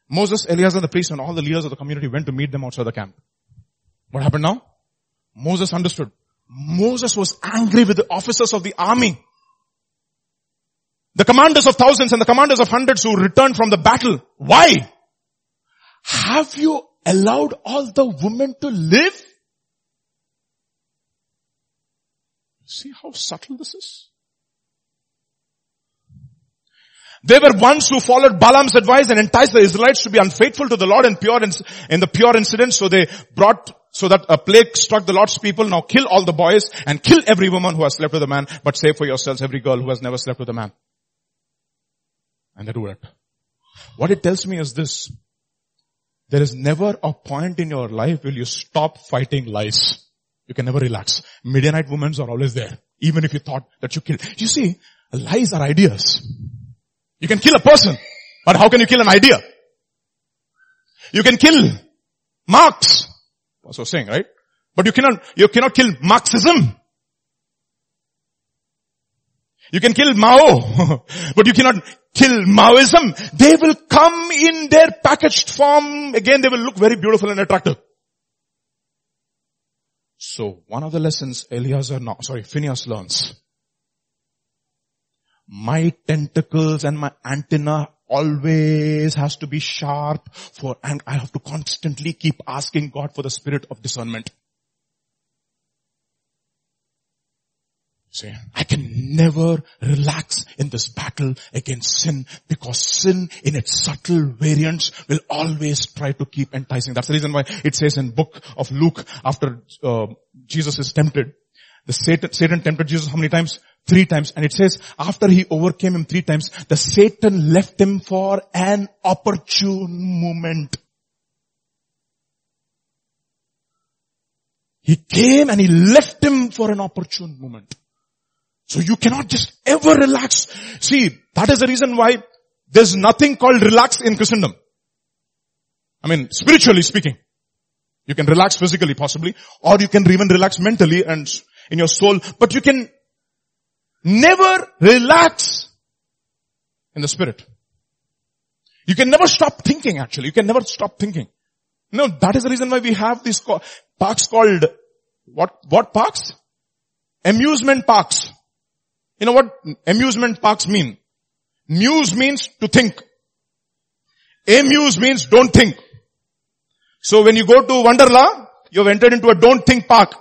Moses, Eleazar the priest and all the leaders of the community went to meet them outside the camp. What happened now? Moses understood. Moses was angry with the officers of the army the commanders of thousands and the commanders of hundreds who returned from the battle. Why? Have you allowed all the women to live? See how subtle this is? They were ones who followed Balaam's advice and enticed the Israelites to be unfaithful to the Lord in Peor, in the Peor incident. So they brought, so that a plague struck the Lord's people. Now kill all the boys and kill every woman who has slept with a man, but save for yourselves every girl who has never slept with a man. And they do. What it tells me is this. There is never a point in your life will you stop fighting lies. You can never relax. Midianite women are always there. Even if you thought that you killed. You see, lies are ideas. You can kill a person, but how can you kill an idea? You can kill Marx. That's what I was saying, right? But you cannot, you cannot kill Marxism. You can kill Mao, but you cannot kill Maoism. They will come in their packaged form. Again, they will look very beautiful and attractive. So one of the lessons Eliezer, no, sorry, Phineas learns. My tentacles and my antenna always has to be sharp for, and I have to constantly keep asking God for the spirit of discernment. See, I can never relax in this battle against sin because sin in its subtle variants will always try to keep enticing. That's the reason why it says in book of Luke after uh, Jesus is tempted, the Satan, Satan tempted Jesus how many times? Three times. And it says after he overcame him three times, the Satan left him for an opportune moment. He came and he left him for an opportune moment. So you cannot just ever relax. See, that is the reason why there's nothing called relax in Christendom. I mean, spiritually speaking. You can relax physically possibly, or you can even relax mentally and in your soul, but you can never relax in the spirit. You can never stop thinking actually. You can never stop thinking. No, that is the reason why we have these parks called, what, what parks? Amusement parks. You know what amusement parks mean? Muse means to think. Amuse means don't think. So when you go to Wonderla, you've entered into a don't think park.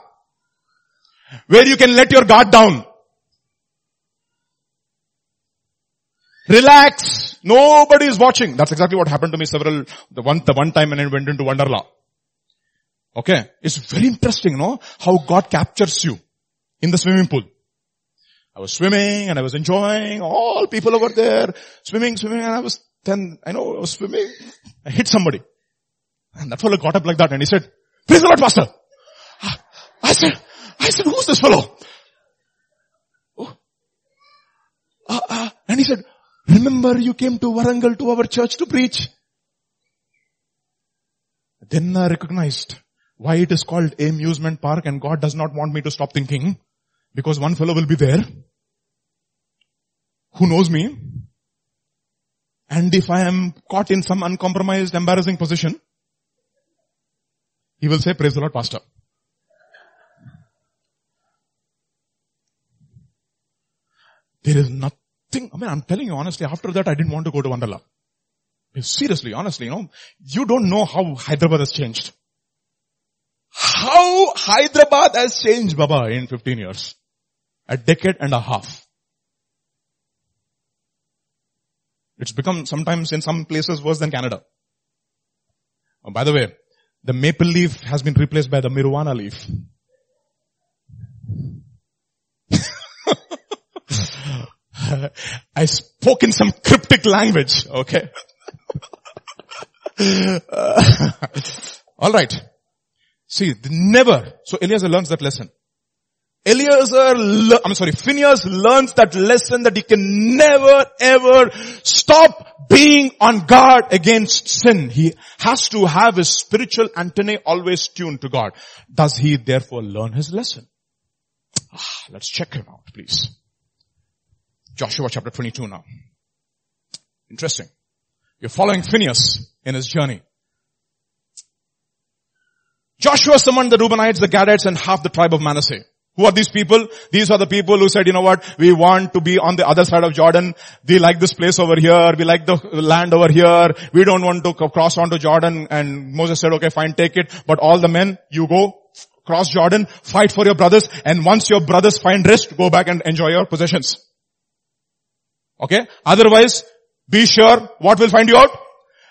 Where you can let your guard down. Relax. Nobody is watching. That's exactly what happened to me several, the one, the one time when I went into Wonderla. Okay. It's very interesting, no? How God captures you in the swimming pool. I was swimming and I was enjoying all people over there swimming, swimming and I was then, I know I was swimming. I hit somebody. And that fellow got up like that and he said, praise the Lord pastor. I said, I said, who's this fellow? Oh. Uh, uh, and he said, remember you came to Warangal to our church to preach. Then I recognized why it is called amusement park and God does not want me to stop thinking. Because one fellow will be there who knows me. And if I am caught in some uncompromised, embarrassing position, he will say, praise the Lord, pastor. There is nothing, I mean, I'm telling you honestly, after that I didn't want to go to Wonderla. Seriously, honestly, you know, you don't know how Hyderabad has changed. How Hyderabad has changed, Baba, in 15 years a decade and a half. It's become sometimes in some places worse than Canada. Oh, by the way, the maple leaf has been replaced by the marijuana leaf. I spoke in some cryptic language, okay? Alright. See, never. So Eliezer learns that lesson. Eliezer, I'm sorry, Phineas learns that lesson that he can never ever stop being on guard against sin. He has to have his spiritual antennae always tuned to God. Does he therefore learn his lesson? Ah, let's check him out, please. Joshua chapter 22 now. Interesting. You're following Phineas in his journey. Joshua summoned the Reubenites, the Gadites, and half the tribe of Manasseh. Who are these people? These are the people who said, you know what, we want to be on the other side of Jordan. We like this place over here. We like the land over here. We don't want to cross onto Jordan. And Moses said, okay, fine, take it. But all the men, you go cross Jordan, fight for your brothers. And once your brothers find rest, go back and enjoy your possessions. Okay? Otherwise, be sure what will find you out?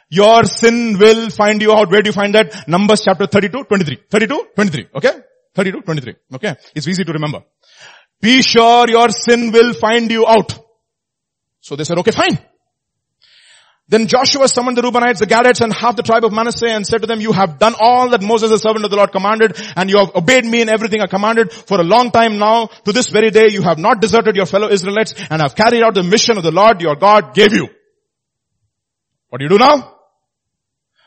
Your sin will find you out. Where do you find that? Numbers chapter 32, 23. 32, 23. Okay? 32, 23. Okay? It's easy to remember. Be sure your sin will find you out. So they said, okay, fine. Then Joshua summoned the Reubenites, the Gadites, and half the tribe of Manasseh and said to them, you have done all that Moses, the servant of the Lord, commanded, and you have obeyed me in everything I commanded for a long time now. To this very day, you have not deserted your fellow Israelites and have carried out the mission of the Lord your God gave you. What do you do now?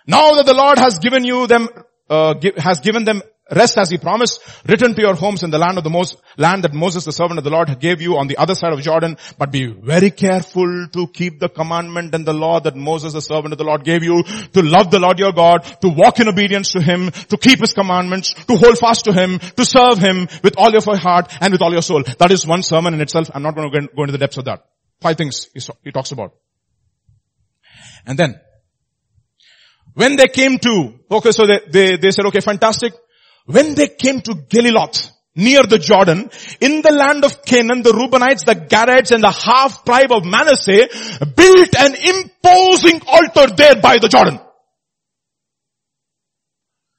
Now that the Lord has given you them, uh, give, has given them rest as he promised, return to your homes in the land of the most, land that Moses, the servant of the Lord, gave you on the other side of Jordan, but be very careful to keep the commandment and the law that Moses, the servant of the Lord, gave you, to love the Lord your God, to walk in obedience to him, to keep his commandments, to hold fast to him, to serve him with all your heart and with all your soul. That is one sermon in itself. I'm not going to go into the depths of that. Five things he talks about. And then, when they came to, okay, so they, they, they said, okay, fantastic. When they came to Geliloth, near the Jordan, in the land of Canaan, the Reubenites, the Gadites, and the half tribe of Manasseh built an imposing altar there by the Jordan.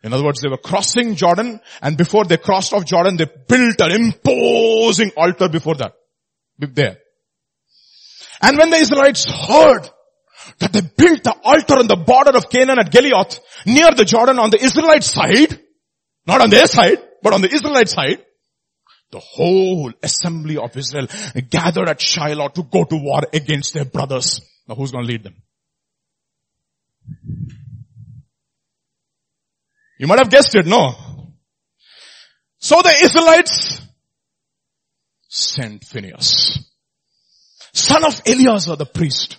In other words, they were crossing Jordan, and before they crossed off Jordan, they built an imposing altar before that. There. And when the Israelites heard that they built the altar on the border of Canaan at Geliloth, near the Jordan on the Israelite side, not on their side, but on the Israelite side, the whole assembly of Israel gathered at Shiloh to go to war against their brothers. Now who's going to lead them? You might have guessed it, no? So the Israelites sent Phineas, son of Eleazar the priest,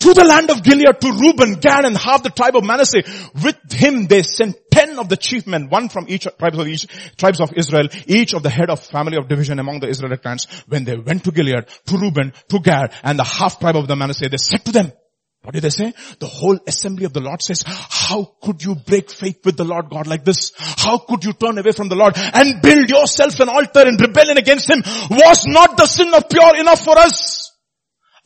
to the land of Gilead, to Reuben, Gad, and half the tribe of Manasseh. With him they sent ten of the chief men, one from each tribes of each tribes of Israel, each of the head of family of division among the Israelite clans. When they went to Gilead, to Reuben, to Gad, and the half tribe of the Manasseh, they said to them, what did they say? The whole assembly of the Lord says, how could you break faith with the Lord God like this? How could you turn away from the Lord and build yourself an altar in rebellion against Him? Was not the sin of Peor enough for us?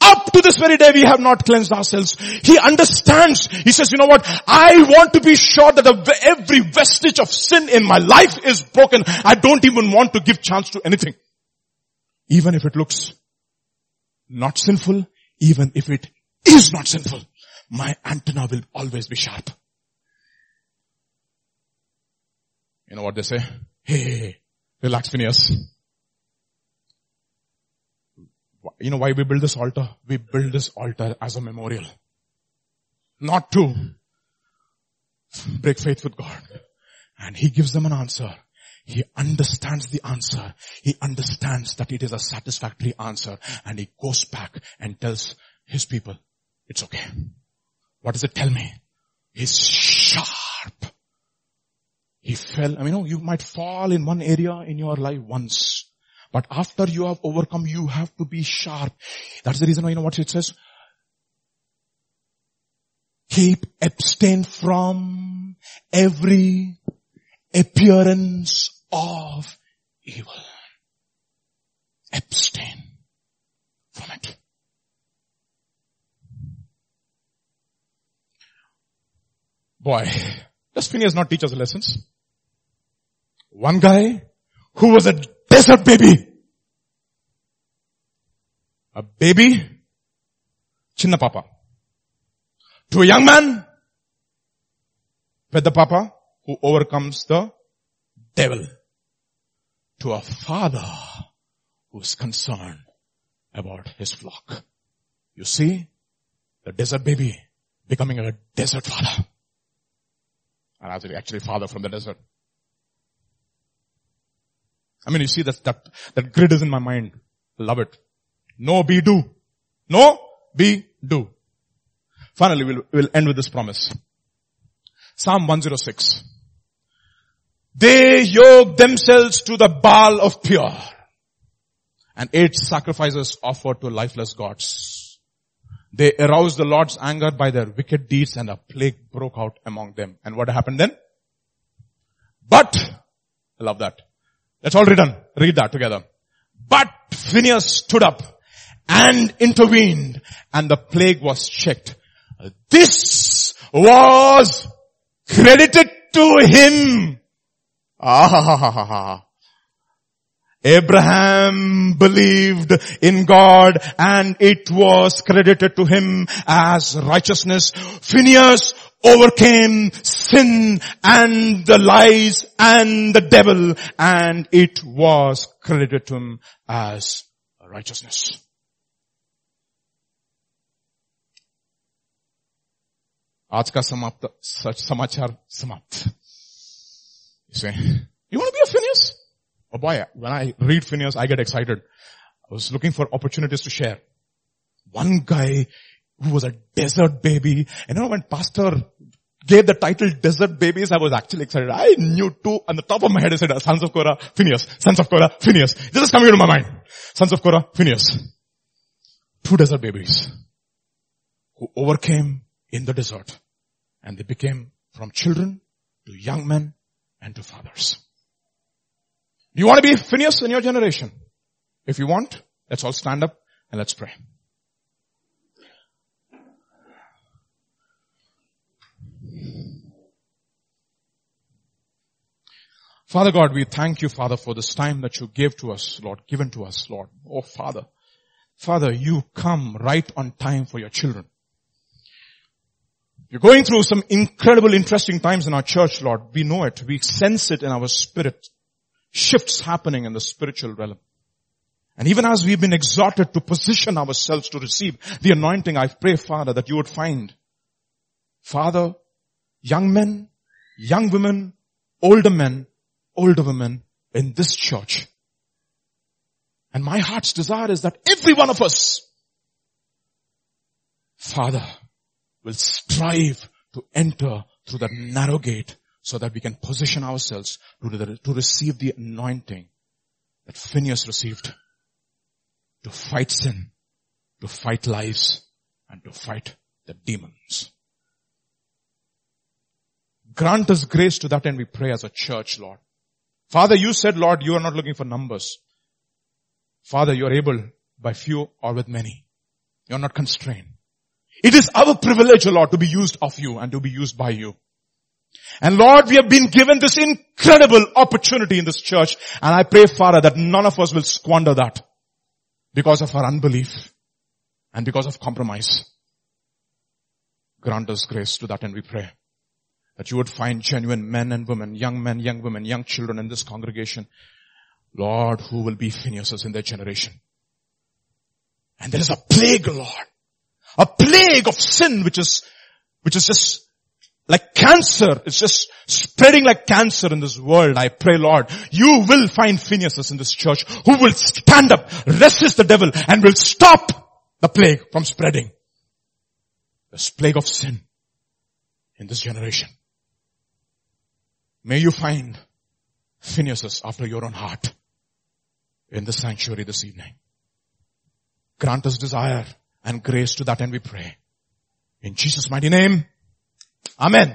Up to this very day we have not cleansed ourselves. He understands. He says, you know what? I want to be sure that every vestige of sin in my life is broken. I don't even want to give chance to anything. Even if it looks not sinful, even if it is not sinful, my antenna will always be sharp. You know what they say? Hey, relax Phineas. You know why we build this altar? We build this altar as a memorial. Not to break faith with God. And He gives them an answer. He understands the answer. He understands that it is a satisfactory answer. And he goes back and tells his people, it's okay. What does it tell me? He's sharp. He fell, I mean, you, know, you might fall in one area in your life once. But after you have overcome, you have to be sharp. That's the reason why you know what it says? Keep, abstain from every appearance of evil. Abstain from it. Boy, does Phineas not teach us lessons? One guy who was a desert baby. A baby, chinna papa. To a young man, the papa, who overcomes the devil. To a father who is concerned about his flock. You see, the desert baby becoming a desert father. And actually, actually father from the desert. I mean, you see that, that, that grid is in my mind. Love it. No, be, do. No, be, do. Finally, we'll, we'll end with this promise. Psalm 106. They yoke themselves to the Baal of Peor and ate sacrifices offered to lifeless gods. They aroused the Lord's anger by their wicked deeds and a plague broke out among them. And what happened then? But, I love that. That's all written. Read that together. But Phineas stood up and intervened and the plague was checked. This was credited to him. Ah, Abraham believed in God and it was credited to him as righteousness. Phineas overcame sin and the lies and the devil and it was credited to him as righteousness. आज का समाप्त समाचार समाप्त You say, you want to be a Phineas? Oh boy, when I read Phineas, I get excited. I was looking for opportunities to share. One guy who was a desert baby, and you know when pastor gave the title Desert Babies, I was actually excited. I knew two, on the top of my head I said, Sons of Korah, Phineas. Sons of Korah, Phineas. This is coming into my mind. Sons of Korah, Phineas. Two desert babies who overcame in the desert and they became from children to young men and to fathers. You want to be Phineas in your generation? If you want, let's all stand up and let's pray. Father God, we thank you, Father, for this time that you gave to us, Lord, given to us, Lord. Oh, Father. Father, you come right on time for your children. You're going through some incredible, interesting times in our church, Lord. We know it. We sense it in our spirit. Shifts happening in the spiritual realm. And even as we've been exhorted to position ourselves to receive the anointing, I pray, Father, that you would find, Father, young men, young women, older men, older women in this church. And my heart's desire is that every one of us, Father, will strive to enter through that narrow gate so that we can position ourselves to, the, to receive the anointing that Phineas received to fight sin, to fight lies, and to fight the demons. Grant us grace to that end we pray as a church, Lord. Father, you said, Lord, you are not looking for numbers. Father, you are able by few or with many. You are not constrained. It is our privilege, Lord, to be used of you and to be used by you. And Lord, we have been given this incredible opportunity in this church and I pray, Father, that none of us will squander that because of our unbelief and because of compromise. Grant us grace to that and we pray that you would find genuine men and women, young men, young women, young children in this congregation, Lord, who will be Phineas in their generation. And there is a plague, Lord, a plague of sin which is, which is just like cancer. It's just spreading like cancer in this world. I pray, Lord, you will find Phineas in this church who will stand up, resist the devil and will stop the plague from spreading. This plague of sin in this generation. May you find Phineas after your own heart in the sanctuary this evening. Grant us desire and grace to that end we pray. In Jesus' mighty name, Amen.